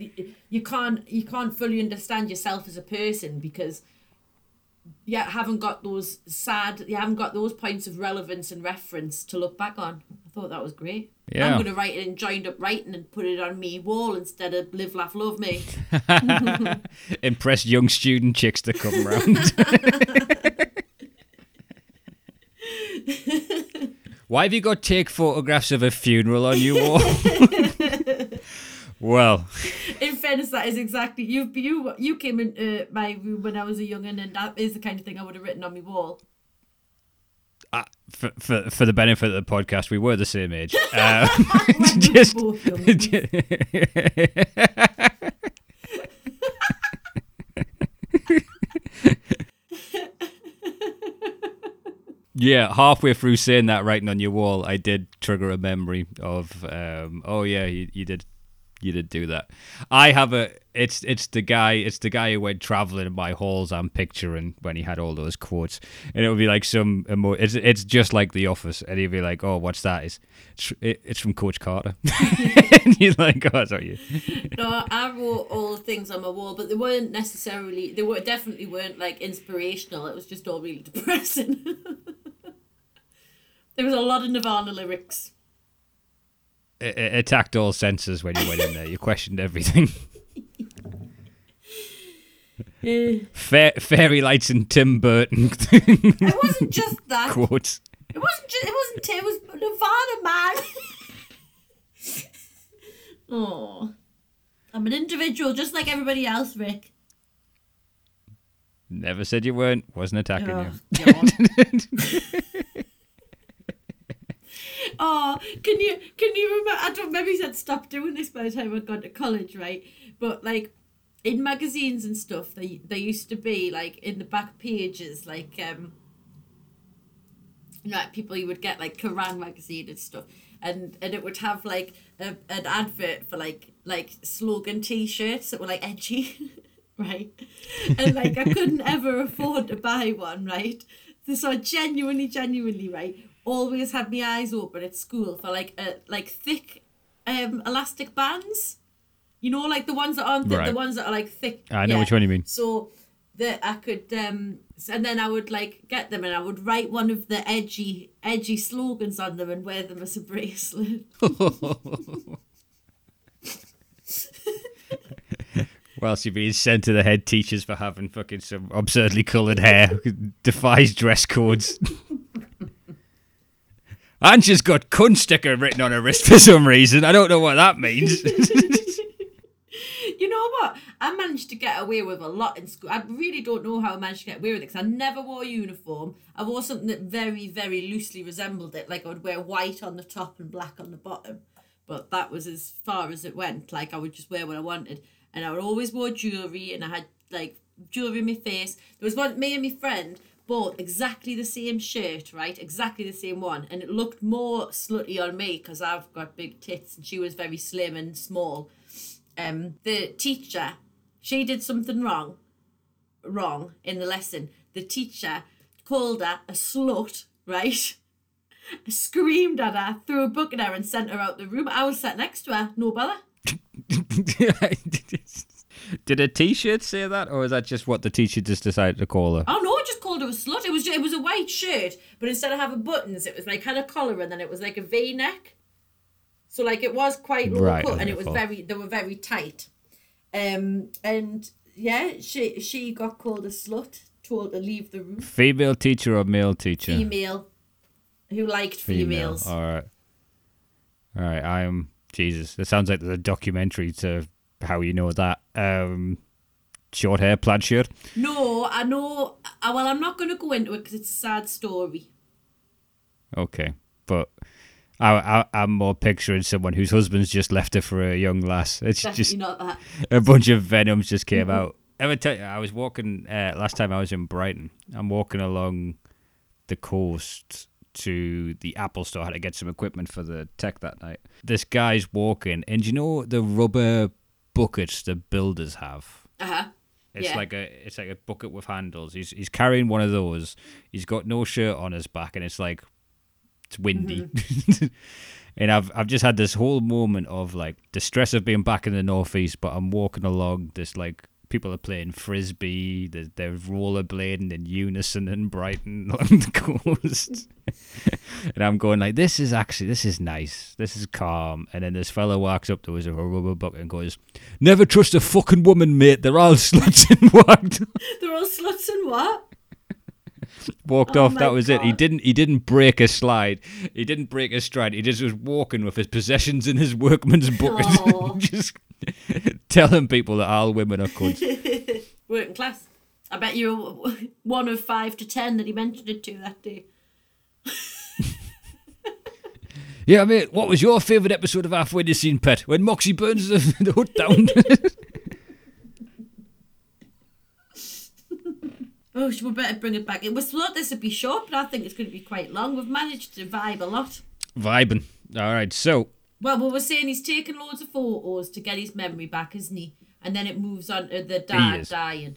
you can't you can't fully understand yourself as a person because you haven't got those sad you haven't got those points of relevance and reference to look back on. I thought that was great. Yeah. I'm gonna write it in joined up writing and put it on me wall instead of live laugh love me. Impress young student chicks to come round. Why have you got take photographs of a funeral on your wall? well, In fairness, that is exactly you. You you came in uh, my room when I was a young'un, and that is the kind of thing I would have written on my wall. uh, for, for for the benefit of the podcast, we were the same age. Um, When we were just, yeah, halfway through saying that writing on your wall, I did trigger a memory of, um, oh yeah, you, you did, you did do that. I have a, it's it's the guy, it's the guy who went traveling in my halls. I'm picturing when he had all those quotes, and it would be like some, emo- it's it's just like The Office, and he'd be like, oh, what's that? It's it's, from Coach Carter, and you're like, oh, sorry, you. no, I wrote all the things on my wall, but they weren't necessarily. They were definitely weren't like inspirational. It was just all really depressing. there was a lot of Nirvana lyrics. It, it attacked all senses when you went in there. You questioned everything. Fa- fairy lights and Tim Burton It wasn't just that. quotes. It wasn't just. It wasn't. Tim. It was Nirvana, man. oh, I'm an individual, just like everybody else, Rick. Never said you weren't. Wasn't attacking Oh, you. Oh, can you can you remember? I don't. Maybe I'd stopped doing this by the time I'd gone to college, right? But like in magazines and stuff, they they used to be like in the back pages, like um, you know, like people you would get like Kerrang magazine and stuff, and and it would have like a, an advert for like like slogan T-shirts that were like edgy, right? And like I couldn't ever afford to buy one, right? So I genuinely, genuinely, right, always had my eyes open at school for like a like thick, um, elastic bands. You know, like the ones that aren't thick, Right. the ones that are like thick. I know yeah. which one you mean. So that I could um and then I would like get them and I would write one of the edgy edgy slogans on them and wear them as a bracelet. Whilst you're being sent to the head teachers for having fucking some absurdly coloured hair, defies dress codes. Angela's got cunt sticker written on her wrist for some reason. I don't know what that means. You know what? I managed to get away with a lot in school. I really don't know how I managed to get away with it because I never wore a uniform. I wore something that very, very loosely resembled it. Like I would wear white on the top and black on the bottom. But that was as far as it went. Like I would just wear what I wanted. And I would always wear jewellery and I had like jewellery in my face. There was one, me and my friend bought exactly the same shirt, right? Exactly the same one. And it looked more slutty on me because I've got big tits and she was very slim and small um, the teacher, she did something wrong, wrong in the lesson. The teacher called her a slut, right? Screamed at her, threw a book at her, and sent her out the room. I was sat next to her, no bother. Did a t-shirt say that, or is that just what the teacher just decided to call her? Oh no, I just called her a slut. It was it was a white shirt, but instead of having buttons, it was like had a collar and then it was like a V neck. So like it was quite low Right, cut and it was very they were very tight. Um and yeah, she she got called a slut, told to leave the room. Female teacher or male teacher? Female who liked females. All right. All right, I'm Jesus. That sounds like there's a documentary to how you know that. Um, short hair, plaid shirt. No, I know. uh, Well, I'm not going to go into it because it's a sad story. Okay, but I, I I'm more picturing someone whose husband's just left her for a young lass. It's Definitely just not that. a bunch of venoms just came out. Ever tell you, I was walking uh, last time I was in Brighton. I'm walking along the coast to the Apple store. I had to get some equipment for the tech that night. This guy's walking, and do you know the rubber buckets the builders have? Uh huh. It's Yeah. like a it's like a bucket with handles. He's he's carrying one of those. He's got no shirt on his back, and it's like it's windy. and I've I've just had this whole moment of like the stress of being back in the northeast, but I'm walking along this like people are playing frisbee, they're, they're rollerblading in unison in Brighton along the coast. and I'm going like, this is actually this is nice, this is calm. And then this fella walks up to us with a rubber bucket and goes, "Never trust a fucking woman, mate. They're all sluts and whacked." They're all sluts and what? Walked Oh off. That was it. He didn't. He didn't break a slide. He didn't break a stride. He just was walking with his possessions in his workman's bucket, Aw. just telling people that all women are cunts. Working class. I bet you're one of five to ten that he mentioned it to that day. Yeah, mate. What was your favourite episode of Halfway to Scene Pet? When Moxie burns the, the hut down. Oh, we better bring it back. It was thought this would be short, but I think it's going to be quite long. We've managed to vibe a lot. Vibing. All right. So Well, we were saying he's taken loads of photos to get his memory back, isn't he? And then it moves on to the He dad dying.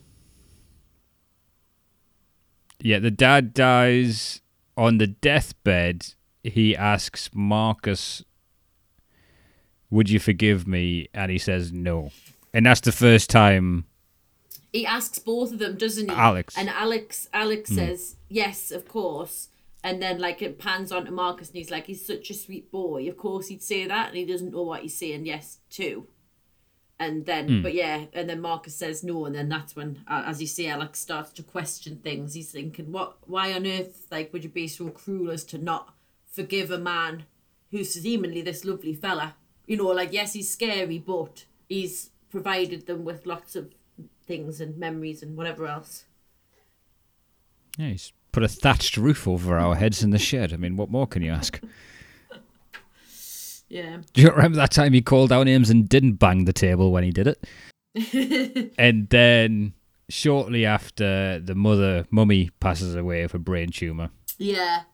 yeah, the dad dies on the deathbed. He asks Marcus, "Would you forgive me?" And he says no. And that's the first time He asks both of them, doesn't he? Alex. And Alex, Alex hmm. says yes, of course. And then like it pans on to Marcus, and he's like, he's such a sweet boy. Of course he'd say that, and he doesn't know what he's saying yes to. And then, hmm. but yeah, and then Marcus says no, and then that's when, as you say, Alex starts to question things. He's thinking, what? Why on earth, like, would you be so cruel as to not forgive a man who's seemingly this lovely fella? You know, like yes, he's scary, but he's provided them with lots of things and memories and whatever else. Yeah, he's put a thatched roof over our heads in the shed. I mean, what more can you ask? Yeah. Do you remember that time he called our names and didn't bang the table when he did it? and then shortly after, the mother, mummy, passes away of a brain tumor. Yeah.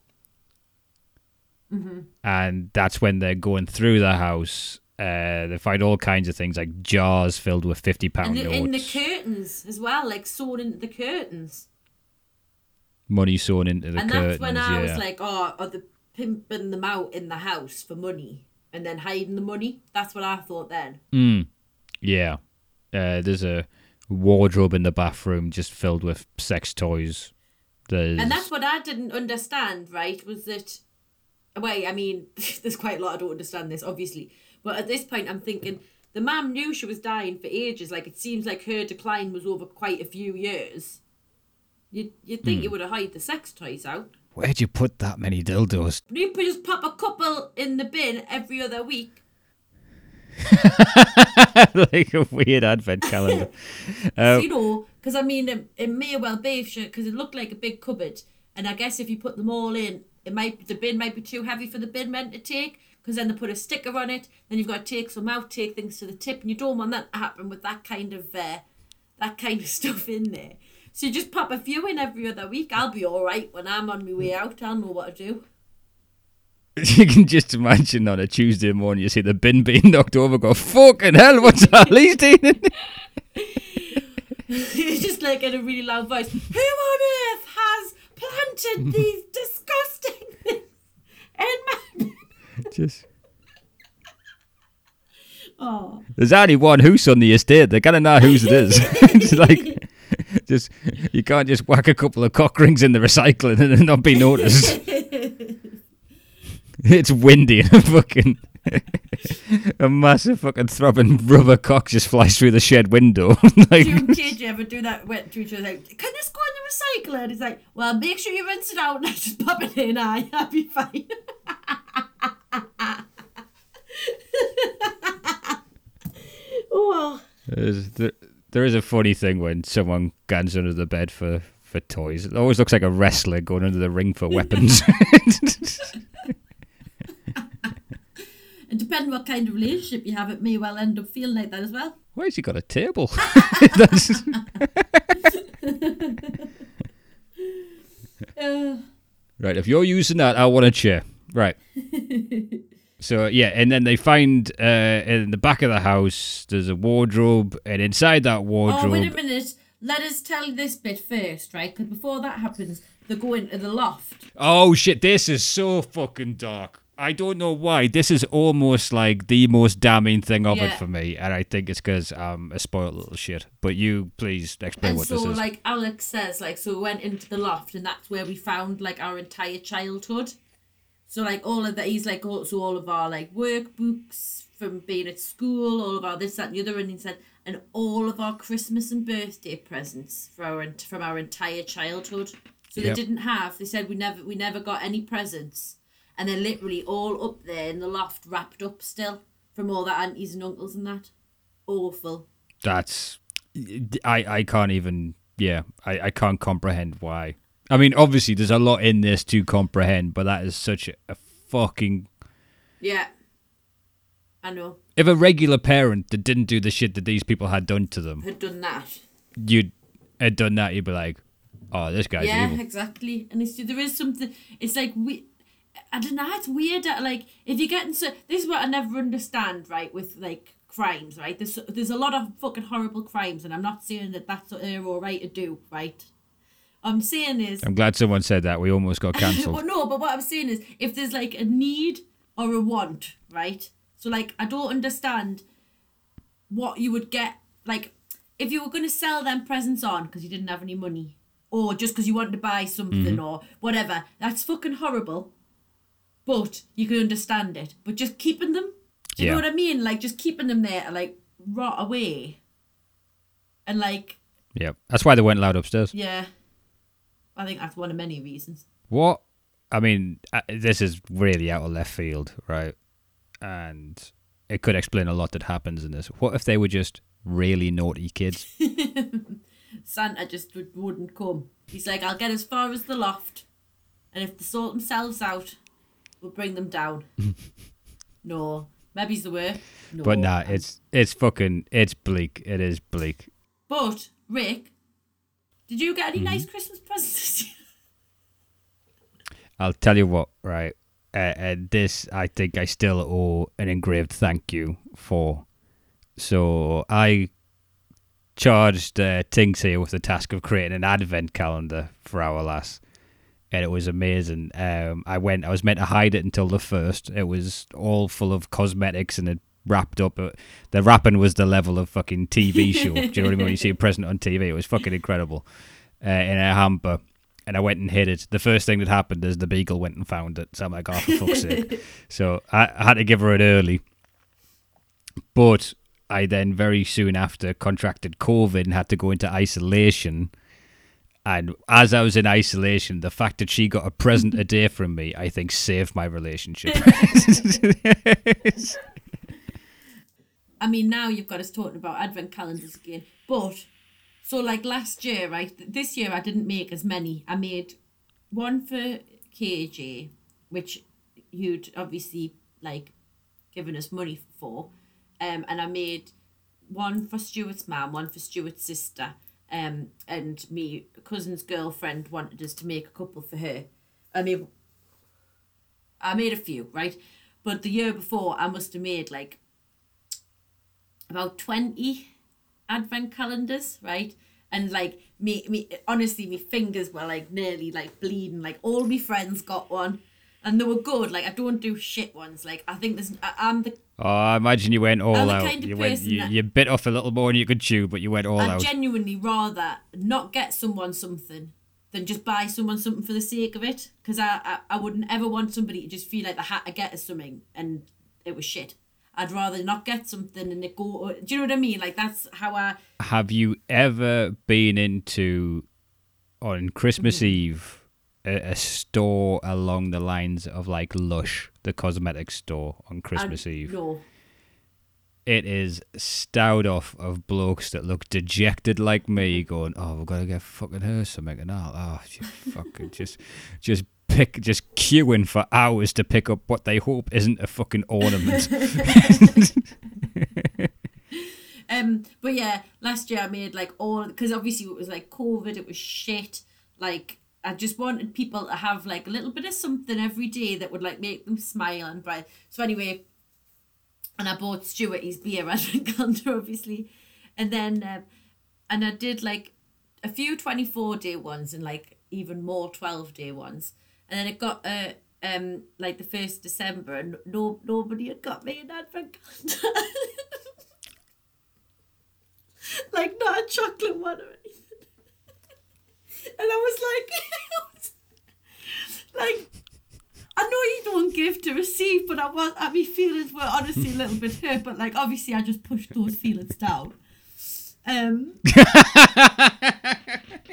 Mhm. And that's when they're going through the house. Uh, they find all kinds of things like jars filled with fifty pound notes, in the curtains as well, like sewn into the curtains. money sewn into the and curtains. that's when I yeah. was like, oh, are they pimping them out in the house for money and then hiding the money? That's what I thought then. Mm, yeah. Uh, there's a wardrobe in the bathroom just filled with sex toys. There's And that's what I didn't understand, right? Was that, wait, I mean, there's quite a lot I don't understand this, obviously. But at this point, I'm thinking the mum knew she was dying for ages. Like, it seems like her decline was over quite a few years. You'd, you'd think you would have hide the sex toys out. where'd you put that many dildos? You could just pop a couple in the bin every other week. like a weird advent calendar. Uh, you know, because I mean, it, it may well be because it looked like a big cupboard, and I guess if you put them all in, it might the bin might be too heavy for the bin men to take. Because then they put a sticker on it, then you've got to take some out, take things to the tip, and you don't want that to happen with that kind of uh, that kind of stuff in there. So you just pop a few in every other week. I'll be all right when I'm on my way out. I'll know what to do. you can just imagine on a Tuesday morning you see the bin being knocked over. Go fucking hell! What's that? Lee's doing? it's just like in a really loud voice. Who on earth has planted these disgusting things in my? Just Oh. there's only one hoose on the estate. They gotta know whose it is. it's like just you can't just whack a couple of cock rings in the recycling and not be noticed. it's windy and a fucking a massive fucking throbbing rubber cock just flies through the shed window. like Do you and KJ ever do that? Went to each other like, can this go in the recycler? And he's like, well, make sure you rinse it out and I just pop it in. I, I'll be fine. There's, there, there is a funny thing when someone guns under the bed for, for toys. It always looks like a wrestler going under the ring for weapons. It depending what kind of relationship you have, it may well end up feeling like that as well. Why has he got a table? uh. right, if you're using that, I want a chair. Right. So yeah, and then they find uh, in the back of the house there's a wardrobe, and inside that wardrobe. oh, wait a minute. Let us tell this bit first, right? Because before that happens, they go into the loft. Oh shit, this is so fucking dark. I don't know why. This is almost like the most damning thing of it for me, and I think it's because I'm a spoiled little shit. But you please explain And what so, this is. So, like Alex says, like so we went into the loft, and that's where we found like our entire childhood. So like all of that, he's like also all of our like workbooks from being at school, all of our this that and the other, and he said, and all of our Christmas and birthday presents for our from our entire childhood. So Yep. they didn't have. They said we never we never got any presents, and they're literally all up there in the loft, wrapped up still from all the aunties and uncles and that. Awful. That's I I can't even yeah I I can't comprehend why. I mean, obviously there's a lot in this to comprehend, but that is such a, fucking. Yeah. I know. If a regular parent that didn't do the shit that these people had done to them, Had done that. you'd had done that, you'd be like, "Oh, this guy's yeah, evil." exactly. And it's there is something. It's like we. I don't know. It's weird that like if you're getting so. This is what I never understand. Right with like crimes. Right. There's there's a lot of fucking horrible crimes, and I'm not saying that that's what they're all right to do. Right. I'm saying is. I'm glad someone said that. We almost got cancelled. Well, no, but what I'm saying is, if there's like a need or a want, right? So like, I don't understand what you would get. Like, if you were going to sell them presents on because you didn't have any money, or just because you wanted to buy something mm-hmm. or whatever, that's fucking horrible. But you can understand it. But just keeping them, do you Yeah. know what I mean? Like just keeping them there like rot away. And like, yeah, that's why they weren't allowed upstairs. yeah, I think that's one of many reasons. What? I mean, uh, this is really out of left field, right? And it could explain a lot that happens in this. What if they were just really naughty kids? Santa just would, wouldn't come. He's like, I'll get as far as the loft, and if they sort themselves out, we'll bring them down. no, maybe the way. No, But nah, it's it's fucking it's bleak. It is bleak. But Rick, did you get any Mm-hmm. nice Christmas presents? I'll tell you what, right? Uh, and this, I think, I still owe an engraved thank you for. So I charged uh, Tinks here with the task of creating an advent calendar for our lass, and it was amazing. Um, I went, I was meant to hide it until the first. It was all full of cosmetics and it wrapped up. uh, The rapping was the level of fucking TV show. Do you know what I mean? When you see a present on TV, it was fucking incredible. Uh, in a hamper. And I went and hid it. The first thing that happened is the beagle went and found it. So I'm like, oh, for fuck's sake. So I, I had to give her it early. But I then very soon after contracted COVID and had to go into isolation. And as I was in isolation, the fact that she got a present a day from me, I think saved my relationship. I mean, now you've got us talking about advent calendars again. But so like last year, right? This year I didn't make as many. I made one for KJ, which you'd obviously like given us money for, um, and I made one for Stuart's mum, one for Stuart's sister, um, and me cousin's girlfriend wanted us to make a couple for her. I mean, I made a few, right? But the year before, I must have made like about 20 advent calendars, right? And like me, me honestly, my fingers were like nearly like bleeding. Like all my friends got one, and they were good. Like I don't do shit ones. Like I think there's, I, I'm the, oh, I imagine you went all I'm the out. kind of you went, you, that- you bit off a little more than you could chew, but you went all I'd out. genuinely rather not get someone something than just buy someone something for the sake of it. Because I, I, I wouldn't ever want somebody to just feel like they had to get us something and it was shit. I'd rather not get something and it go. Do you know what I mean? Like that's how I. Have you ever been into on Christmas Mm-hmm. Eve a, a store along the lines of like Lush, the cosmetic store on Christmas I, Eve? No. it is stowed off of blokes that look dejected like me, going, "Oh, we've got to get fucking her something," and all. Oh, fucking just, just pick, just queuing for hours to pick up what they hope isn't a fucking ornament. Um, but yeah, last year I made like all because obviously it was like COVID, it was shit. Like I just wanted people to have like a little bit of something every day that would like make them smile and bright. So anyway, and I bought Stuart his beer at Encounter obviously, and then um, and I did like a few twenty four day ones and like even more twelve day ones, and then it got uh um like the first December and no nobody had got me an advent calendar. like not a chocolate one or anything. And I was like, like, I know you don't give to receive, but I was, I mean, feelings were honestly a little bit hurt, but like, obviously, I just pushed those feelings down. Um,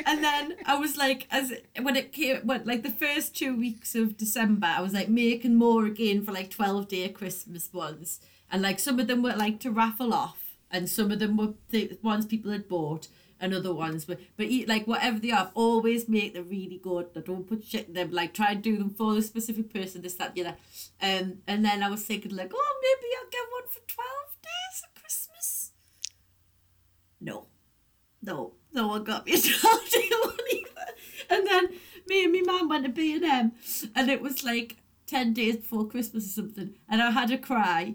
and then I was like, as when it came, when like the first two weeks of December, I was like making more again for like twelve day Christmas ones, and like some of them were like to raffle off, and some of them were the ones people had bought, and other ones were, but eat like whatever they are, always make them really good. I don't put shit in them. Like try and do them for the specific person. This that the other, um, and then I was thinking like, oh maybe I'll get one for twelve days of Christmas. No, no, no one got me a twelve day one either. And then me and my mum went to B and M, and it was like ten days before Christmas or something, and I had a cry.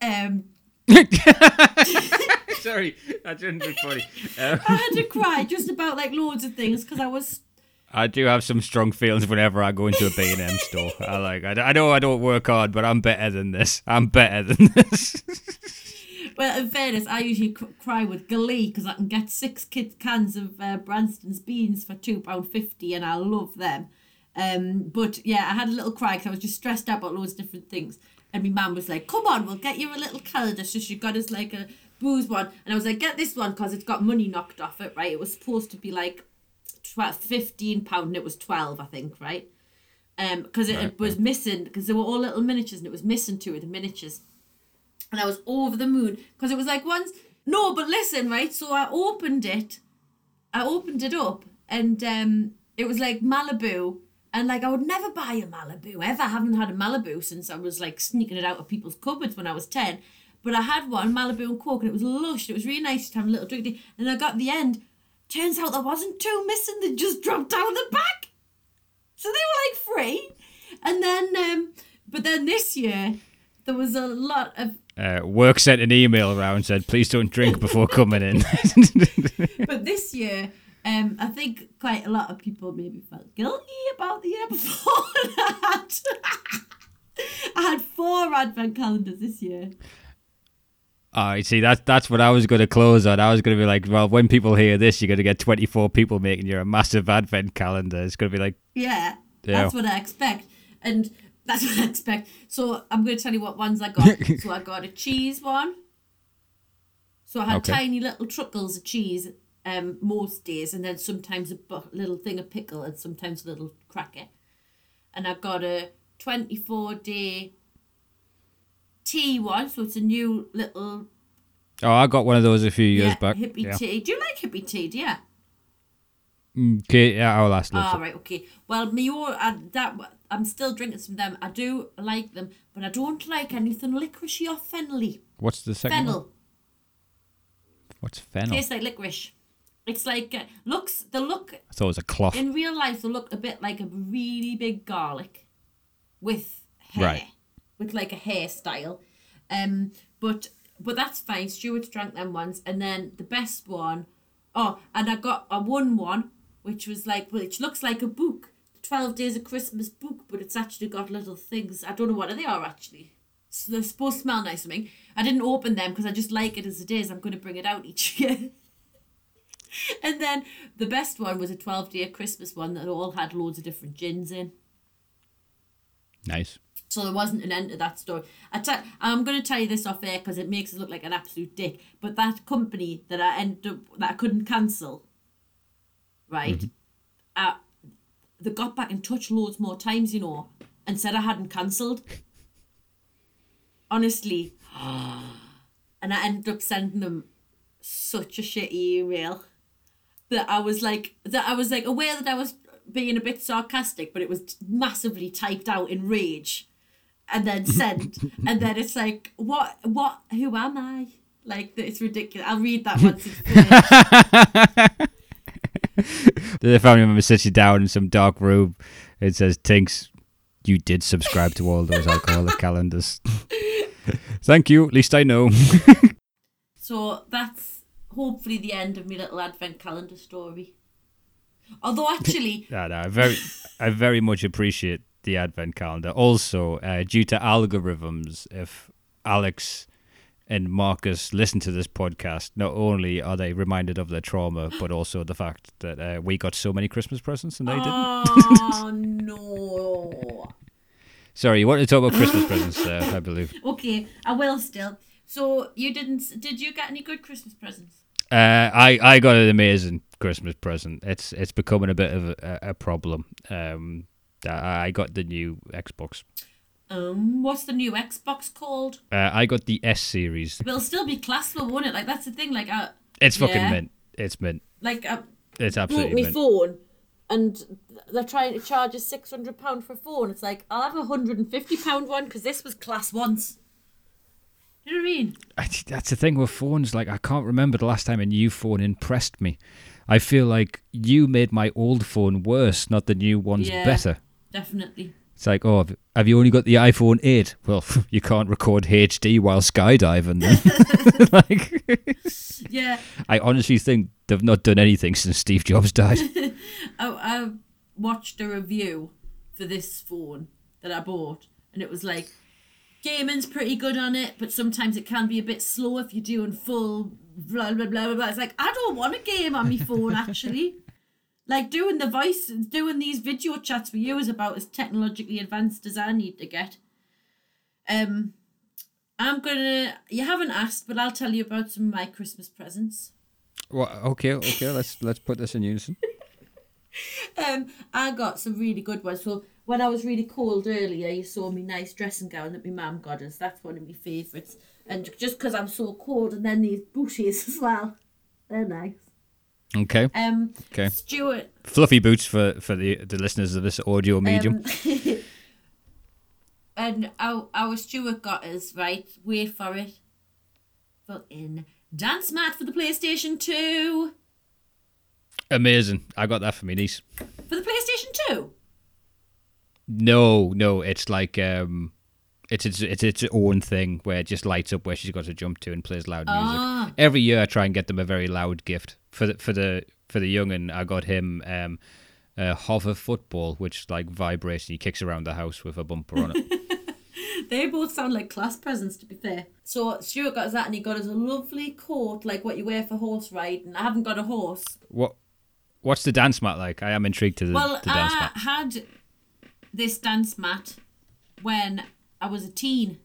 Um, Sorry, that shouldn't be funny. Um, I had to cry just about like loads of things because I was I do have some strong feelings whenever I go into a B and M store. I like. I, I know I don't work hard, but I'm better than this. I'm better than this. well. In fairness, I usually cry with glee because I can get six kid cans of uh, Branston's beans for two pound fifty, and I love them. Um, but yeah, I had a little cry because I was just stressed out about loads of different things. And my mum was like, "Come on, we'll get you a little calendar." So she got us like a booze one, and I was like, "Get this one because it's got money knocked off it, right? It was supposed to be like 12, 15 pound, and it was twelve, I think, right? Um, because it, it was missing because they were all little miniatures, and it was missing two of the miniatures, and I was over the moon because it was like once. No, but listen, right? So I opened it, I opened it up, and um, it was like Malibu. And like I would never buy a Malibu ever. I haven't had a Malibu since I was like sneaking it out of people's cupboards when I was ten. But I had one Malibu and Coke, and it was lush. It was really nice to have a little drink. And I got the end. Turns out there wasn't two missing. They just dropped down the back. So they were like free. And then, um, but then this year there was a lot of. Uh, work sent an email around said, "Please don't drink before coming in." But this year. Um, I think quite a lot of people maybe felt guilty about the year before. that. I had four advent calendars this year. Oh, you see, that's that's what I was going to close on. I was going to be like, well, when people hear this, you're going to get 24 people making you a massive advent calendar. It's going to be like, Yeah, Yeah. that's what I expect, and that's what I expect. So I'm going to tell you what ones I got. so I got a cheese one. So I had Okay. tiny little truckles of cheese um, most days, and then sometimes a bu- little thing of pickle, and sometimes a little cracker. And I got a 24 day tea one, so it's a new little oh, I got one of those a few years yeah, back. hippie yeah. tea. Do you like hippie tea? Do you? Okay, yeah, I'll ask. Love right, okay. Well, me or uh, that I'm still drinking some of them. I do like them, but I don't like anything licoricey or fennelly. What's the second one? Fennel What's fennel? tastes like licorice. It's like uh, looks the look I thought it was a cloth. in real life. They look a bit like a really big garlic with hair, Right. with like a hairstyle. Um, but but that's fine. Stuart drank them once, and then the best one, oh, and I got I won one, which was like which looks like a book, Twelve Days of Christmas book, but it's actually got little things. I don't know what they are actually. So they're supposed to smell nice. I mean, I didn't open them because I just like it as it is. I'm going to bring it out each year. and then the best one was a 12 day Christmas one that all had loads of different gins in. nice. So there wasn't an end to that story. I te- I'm going to tell you this off air because it makes it look like an absolute dick. But that company that I ended up, that I couldn't cancel, right? Uh, they got back in touch loads more times, you know, and said I hadn't cancelled. Honestly, and I ended up sending them such a shitty email that I was like that I was like aware that I was being a bit sarcastic, but it was massively typed out in rage, and then sent, and then it's like what what who am I? Like it's ridiculous. I'll read that once it's finished. The family member sits you down in some dark room and says, Tinks, you did subscribe to all those alcoholic calendars. Thank you. At least I know. so that's hopefully the end of my little advent calendar story. Although actually, no, no, I very, I very much appreciate the advent calendar. Also, uh, due to algorithms, if Alex and Marcus listen to this podcast, not only are they reminded of their trauma, but also the fact that uh, we got so many Christmas presents and they didn't. oh no. Sorry, you wanted to talk about Christmas presents, uh, I believe. Okay, I will still. So you didn't? Did you get any good Christmas presents? Uh, I I got an amazing Christmas present. It's it's becoming a bit of a, a problem. Um, I I got the new Xbox. Um, what's the new Xbox called? Uh, I got the S series. It'll still be classable, won't it? Like that's the thing. Like, uh, It's fucking Yeah. mint. It's mint. like I It's absolutely my mint. phone, and they're trying to charge us six hundred pound for a phone. It's like I'll have a hundred and fifty pound one because this was class once. You know what I mean? I, that's the thing with phones. Like I can't remember the last time a new phone impressed me. I feel like you made my old phone worse, not the new ones Yeah. better. Definitely. It's like, oh, have- you only got the iPhone 8? Well, you can't record HD while skydiving. Then. like, Yeah. I honestly think they've not done anything since Steve Jobs died. I, I watched a review for this phone that I bought, and it was like, gaming's pretty good on it, but sometimes it can be a bit slow if you're doing full blah blah blah blah. blah. It's like I don't want a game on my phone actually. Like doing the voice, doing these video chats with you is about as technologically advanced as I need to get. Um, I'm gonna. You haven't asked, but I'll tell you about some of my Christmas presents. well, okay, okay, let's let's put this in unison. Um, I got some really good ones. So when I was really cold earlier, you saw me nice dressing gown that my mum got us. That's one of my favourites. And just because I'm so cold, and then these booties as well, they're nice. Okay, Um, okay. Stuart, Fluffy boots for for the the listeners of this audio medium. um, and our our Stuart got us right. Wait for it. Fucking dance mat for the PlayStation Two. Amazing. I got that for my niece. For the PlayStation Two. No, no, it's like um, it's it's it's its own thing where it just lights up where she's got to jump to and plays loud music. Ah. Every year I try and get them a very loud gift for the for the for the young and I got him um, a hover football which like vibrates and he kicks around the house with a bumper on it. They both sound like class presents, to be fair. So Stuart got us that, and he got us a lovely coat, like what you wear for horse riding. I haven't got a horse. what what's the dance mat like? I am intrigued to the, Well, the dance I mat. had this dance mat when I was a teen.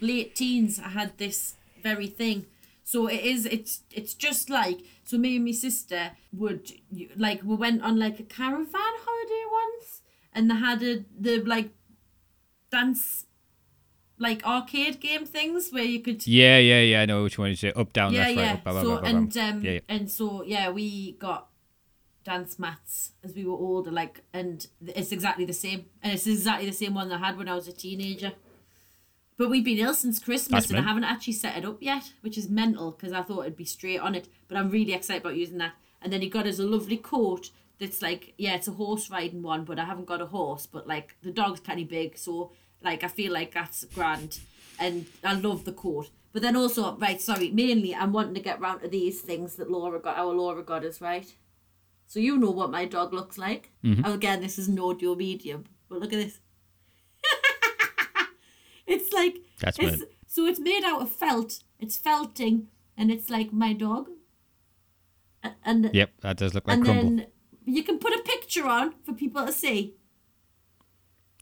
Late teens, I had this very thing. So it is. It's it's just like so. Me and my sister would like we went on like a caravan holiday once, and they had a the like dance like arcade game things where you could Yeah, yeah, yeah. I know which one you say. Up, down, yeah, left, yeah. right. Up, blah, blah, so and um yeah, yeah. and so yeah, we got dance mats as we were older, like, and it's exactly the same, and it's exactly the same one I had when I was a teenager. But we've been ill since Christmas, That's and I haven't actually set it up yet, which is mental because I thought it'd be straight on it. But I'm really excited about using that. And then he got us a lovely coat that's like, yeah, it's a horse riding one, but I haven't got a horse. But like the dog's kind of big, so like I feel like that's grand, and I love the coat. But then also, right, sorry, mainly I'm wanting to get round to these things that Laura got, our Laura got us, right? So you know what my dog looks like. Mm-hmm. Again, this is an audio medium, but look at this. It's like That's it's, so it's made out of felt. It's felting, and it's like my dog. And Yep, that does look like and crumble. then you can put a picture on for people to see.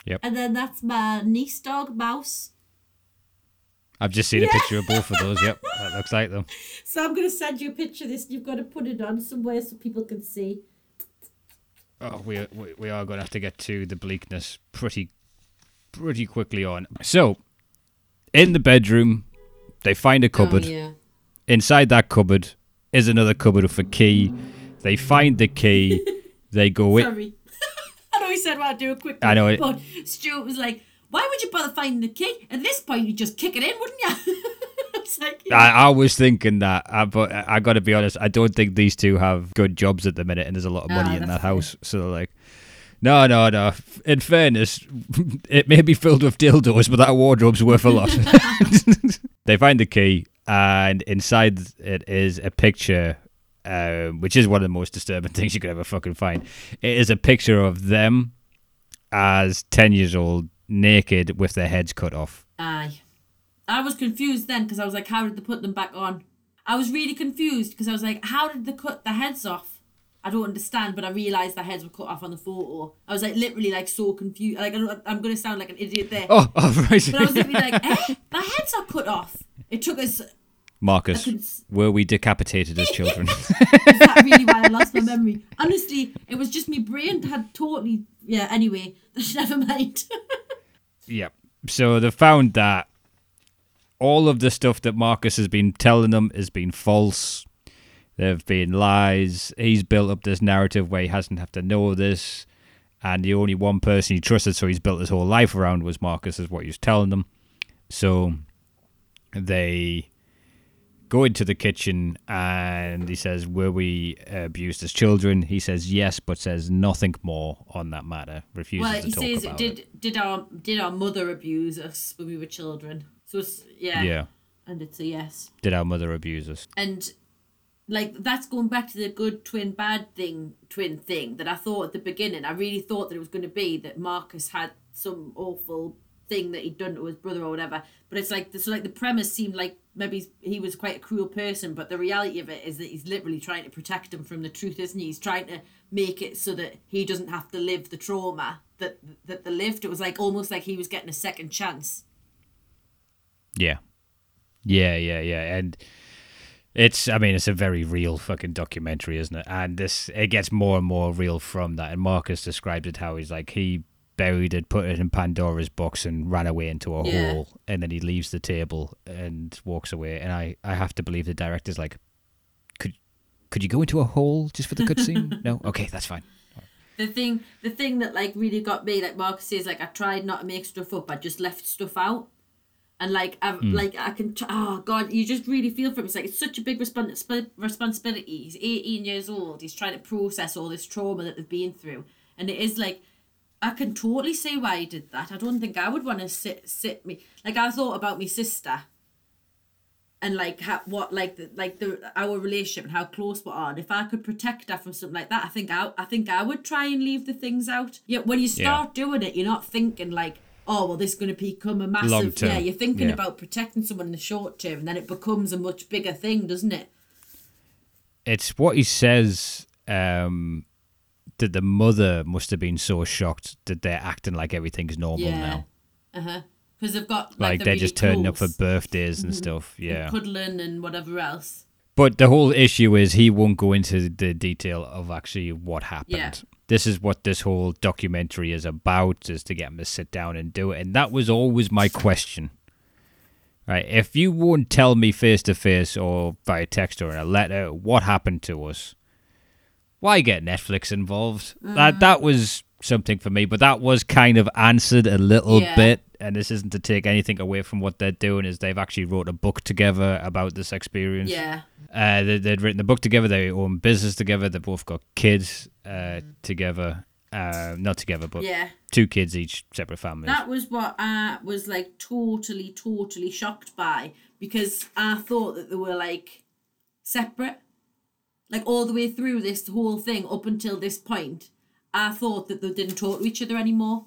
Yep. And then that's my niece dog, Mouse. I've just seen a picture of both of those. Yep, that looks like them. So I'm gonna send you a picture of this. You've got to put it on somewhere so people can see. Oh, we we, we are going to have to get to the bleakness pretty pretty quickly on. So, In the bedroom, they find a cupboard. Oh, yeah. Inside that cupboard is another cupboard with a key. They find the key. they go in. Sorry. I know he said, well, I'll do a quick I know it- But Stuart was like, why would you bother finding the key? At this point, you'd just kick it in, wouldn't you? like, yeah. I, I was thinking that, uh, but I, I got to be honest. I don't think these two have good jobs at the minute, and there's a lot of money Ah, in that fair. house. So they're like, no, no, no. In fairness, it may be filled with dildos, but that wardrobe's worth a lot. they find the key, and inside it is a picture, uh, which is one of the most disturbing things you could ever fucking find. It is a picture of them as ten years old, naked, with their heads cut off. Aye. I was confused then because I was like, how did they put them back on? I was really confused because I was like, how did they cut the heads off? I don't understand, but I realised the heads were cut off on the photo. I was like, literally, like so confused. Like I don't, I'm gonna sound like an idiot there, Oh, oh right. but I was literally like, eh, my heads are cut off. It took us. Marcus, I could s- were we decapitated as children? Is that really why I lost my memory? Honestly, it was just my brain had totally. Yeah. Anyway, never mind. Yep. So they found that all of the stuff that Marcus has been telling them has been false. There have been lies. He's built up this narrative where he hasn't have to know this, and the only one person he trusted, so he's built his whole life around, was Marcus, is what he was telling them. So they go into the kitchen, and he says, "Were we abused as children?" He says yes, but says nothing more on that matter. Refuses well, to he talk says, did it. did our did our mother abuse us when we were children? So it's yeah, Yeah. and it's a yes. Did our mother abuse us? and like that's going back to the good twin bad thing twin thing that I thought at the beginning. I really thought that it was going to be that Marcus had some awful thing that he'd done to his brother or whatever. But it's like the so like the premise seemed like maybe he was quite a cruel person, but the reality of it is that he's literally trying to protect him from the truth, isn't he? He's trying to make it so that he doesn't have to live the trauma that that they lived. It was like almost like he was getting a second chance. Yeah. Yeah, yeah, yeah. And it's I mean, it's a very real fucking documentary, isn't it? And this it gets more and more real from that. And Marcus described it how he's like he buried it, put it in Pandora's box and ran away into a Yeah. hole and then he leaves the table and walks away. And I, I have to believe the director's like Could could you go into a hole just for the cutscene? no? Okay, that's fine. the thing the thing that like really got me like Marcus says like I tried not to make stuff up I just left stuff out and like I've hmm. like I can t- oh god you just really feel for him. It's like it's such a big respons- sp- responsibility. He's 18 years old. He's trying to process all this trauma that they've been through. And it is like I can totally see why he did that. I don't think I would want to sit sit me like I thought about my sister and like how, what like the, like the our relationship and how close we are. And if I could protect her from something like that I think I I think I would try and leave the things out. Yeah when you start doing it you're not thinking like oh well this is going to become a massive yeah you're thinking yeah. about protecting someone in the short term and then it becomes a much bigger thing doesn't it It's what he says um that the mother must have been so shocked that they're acting like everything's normal yeah now. uh-huh because they've got like, like they're, really just turning up for birthdays and stuff. Yeah. cuddling and whatever else But the whole issue is he won't go into the detail of actually what happened. Yeah. This is what this whole documentary is about, is to get him to sit down and do it. And that was always my question. Right. If you won't tell me face to face or via text or in a letter what happened to us, why get Netflix involved? That mm. that was something for me, but that was kind of answered a little Yeah. bit. And this isn't to take anything away from what they're doing. Is they've actually wrote a book together about this experience. yeah Uh, they, they'd written the book together. They own business together. They both got kids uh, together. Uh, not together, but yeah two kids each, separate families. That was what I was like totally, totally shocked by because I thought that they were like separate. Like all the way through this whole thing up until this point, I thought that they didn't talk to each other anymore.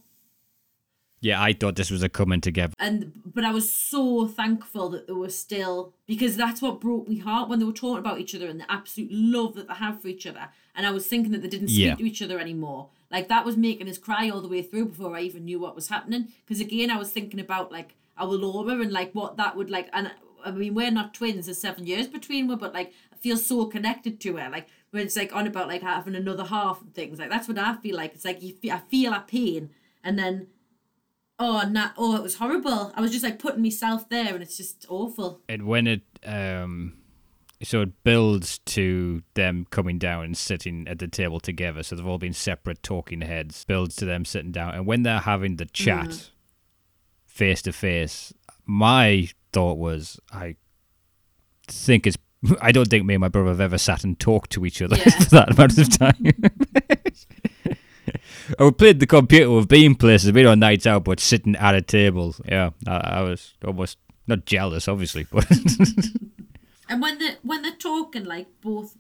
yeah, I thought this was a coming together. And but I was so thankful that they were still because that's what broke my heart when they were talking about each other and the absolute love that they have for each other. And I was thinking that they didn't speak Yeah. to each other anymore. Like that was making us cry all the way through before I even knew what was happening. Because again, I was thinking about like our Laura and like what that would like. And I mean, we're not twins. There's seven years between us, but like I feel so connected to her. Like when it's like on about like having another half and things like that's what I feel like. It's like you feel, I feel her pain, and then Oh, nah, oh, it was horrible. I was just like putting myself there, and it's just awful. And when it um, so it builds to them coming down and sitting at the table together. So they've all been separate talking heads. Builds to them sitting down, and when they're having the chat face to face, my thought was, I think it's. I don't think me and my brother have ever sat and talked to each other Yeah. for that amount of time. I would played the computer. We've been places, been on nights out, but sitting at a table. Yeah, I, I was almost not jealous, obviously, but And when they when they're talking like both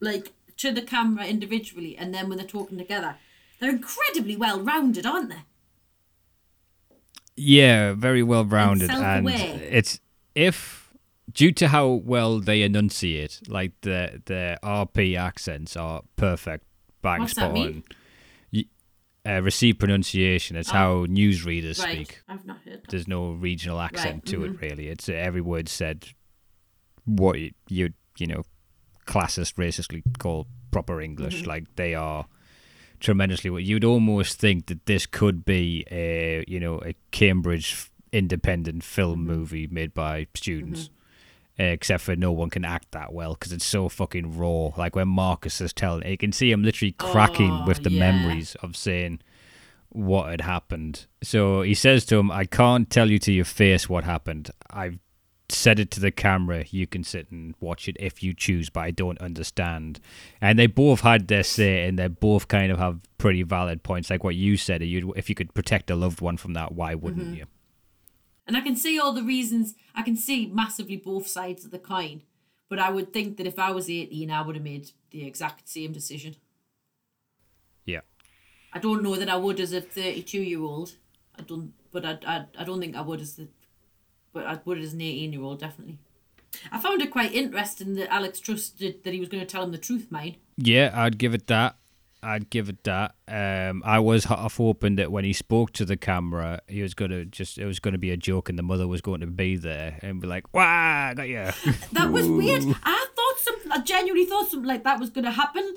like to the camera individually and then when they're talking together, they're incredibly well rounded, aren't they? Yeah, very well rounded, and self-aware. it's if due to how well they enunciate, like the the RP accents are perfect, bang What's spot that mean? on. Uh, received pronunciation. It's Oh. how newsreaders right. speak. I've not heard that. There's no regional accent to mhm. it really. It's uh, every word said. What you you you know, classist racistly call proper English. Mm-hmm. Like they are tremendously well. You'd almost think that this could be a you know a Cambridge independent film Mm-hmm. movie made by students. Uh, except for no one can act that well because it's so fucking raw. Like when Marcus is telling, you can see him literally cracking Oh, with the yeah. memories of saying what had happened. So he says to him, I can't tell you to your face what happened. I've said it to the camera. You can sit and watch it if you choose, but I don't understand. And they both had their say, and they both kind of have pretty valid points. Like what you said, you'd, if you could protect a loved one from that, why wouldn't Mm-hmm. you? And I can see all the reasons. I can see massively both sides of the coin. But I would think that if I was 18, I would have made the exact same decision. Yeah. I don't know that I would as a 32 year old. I don't, but I, I, I don't think I would as the, but I would as an 18 year old, definitely. I found it quite interesting that Alex trusted that he was going to tell him the truth, mine. Yeah, I'd give it that. I'd give it that. Um, I was half hoping that when he spoke to the camera, he was gonna just it was gonna be a joke, and the mother was going to be there and be like, "Wow, I got you." That was weird. I thought something, I genuinely thought something like that was going to happen.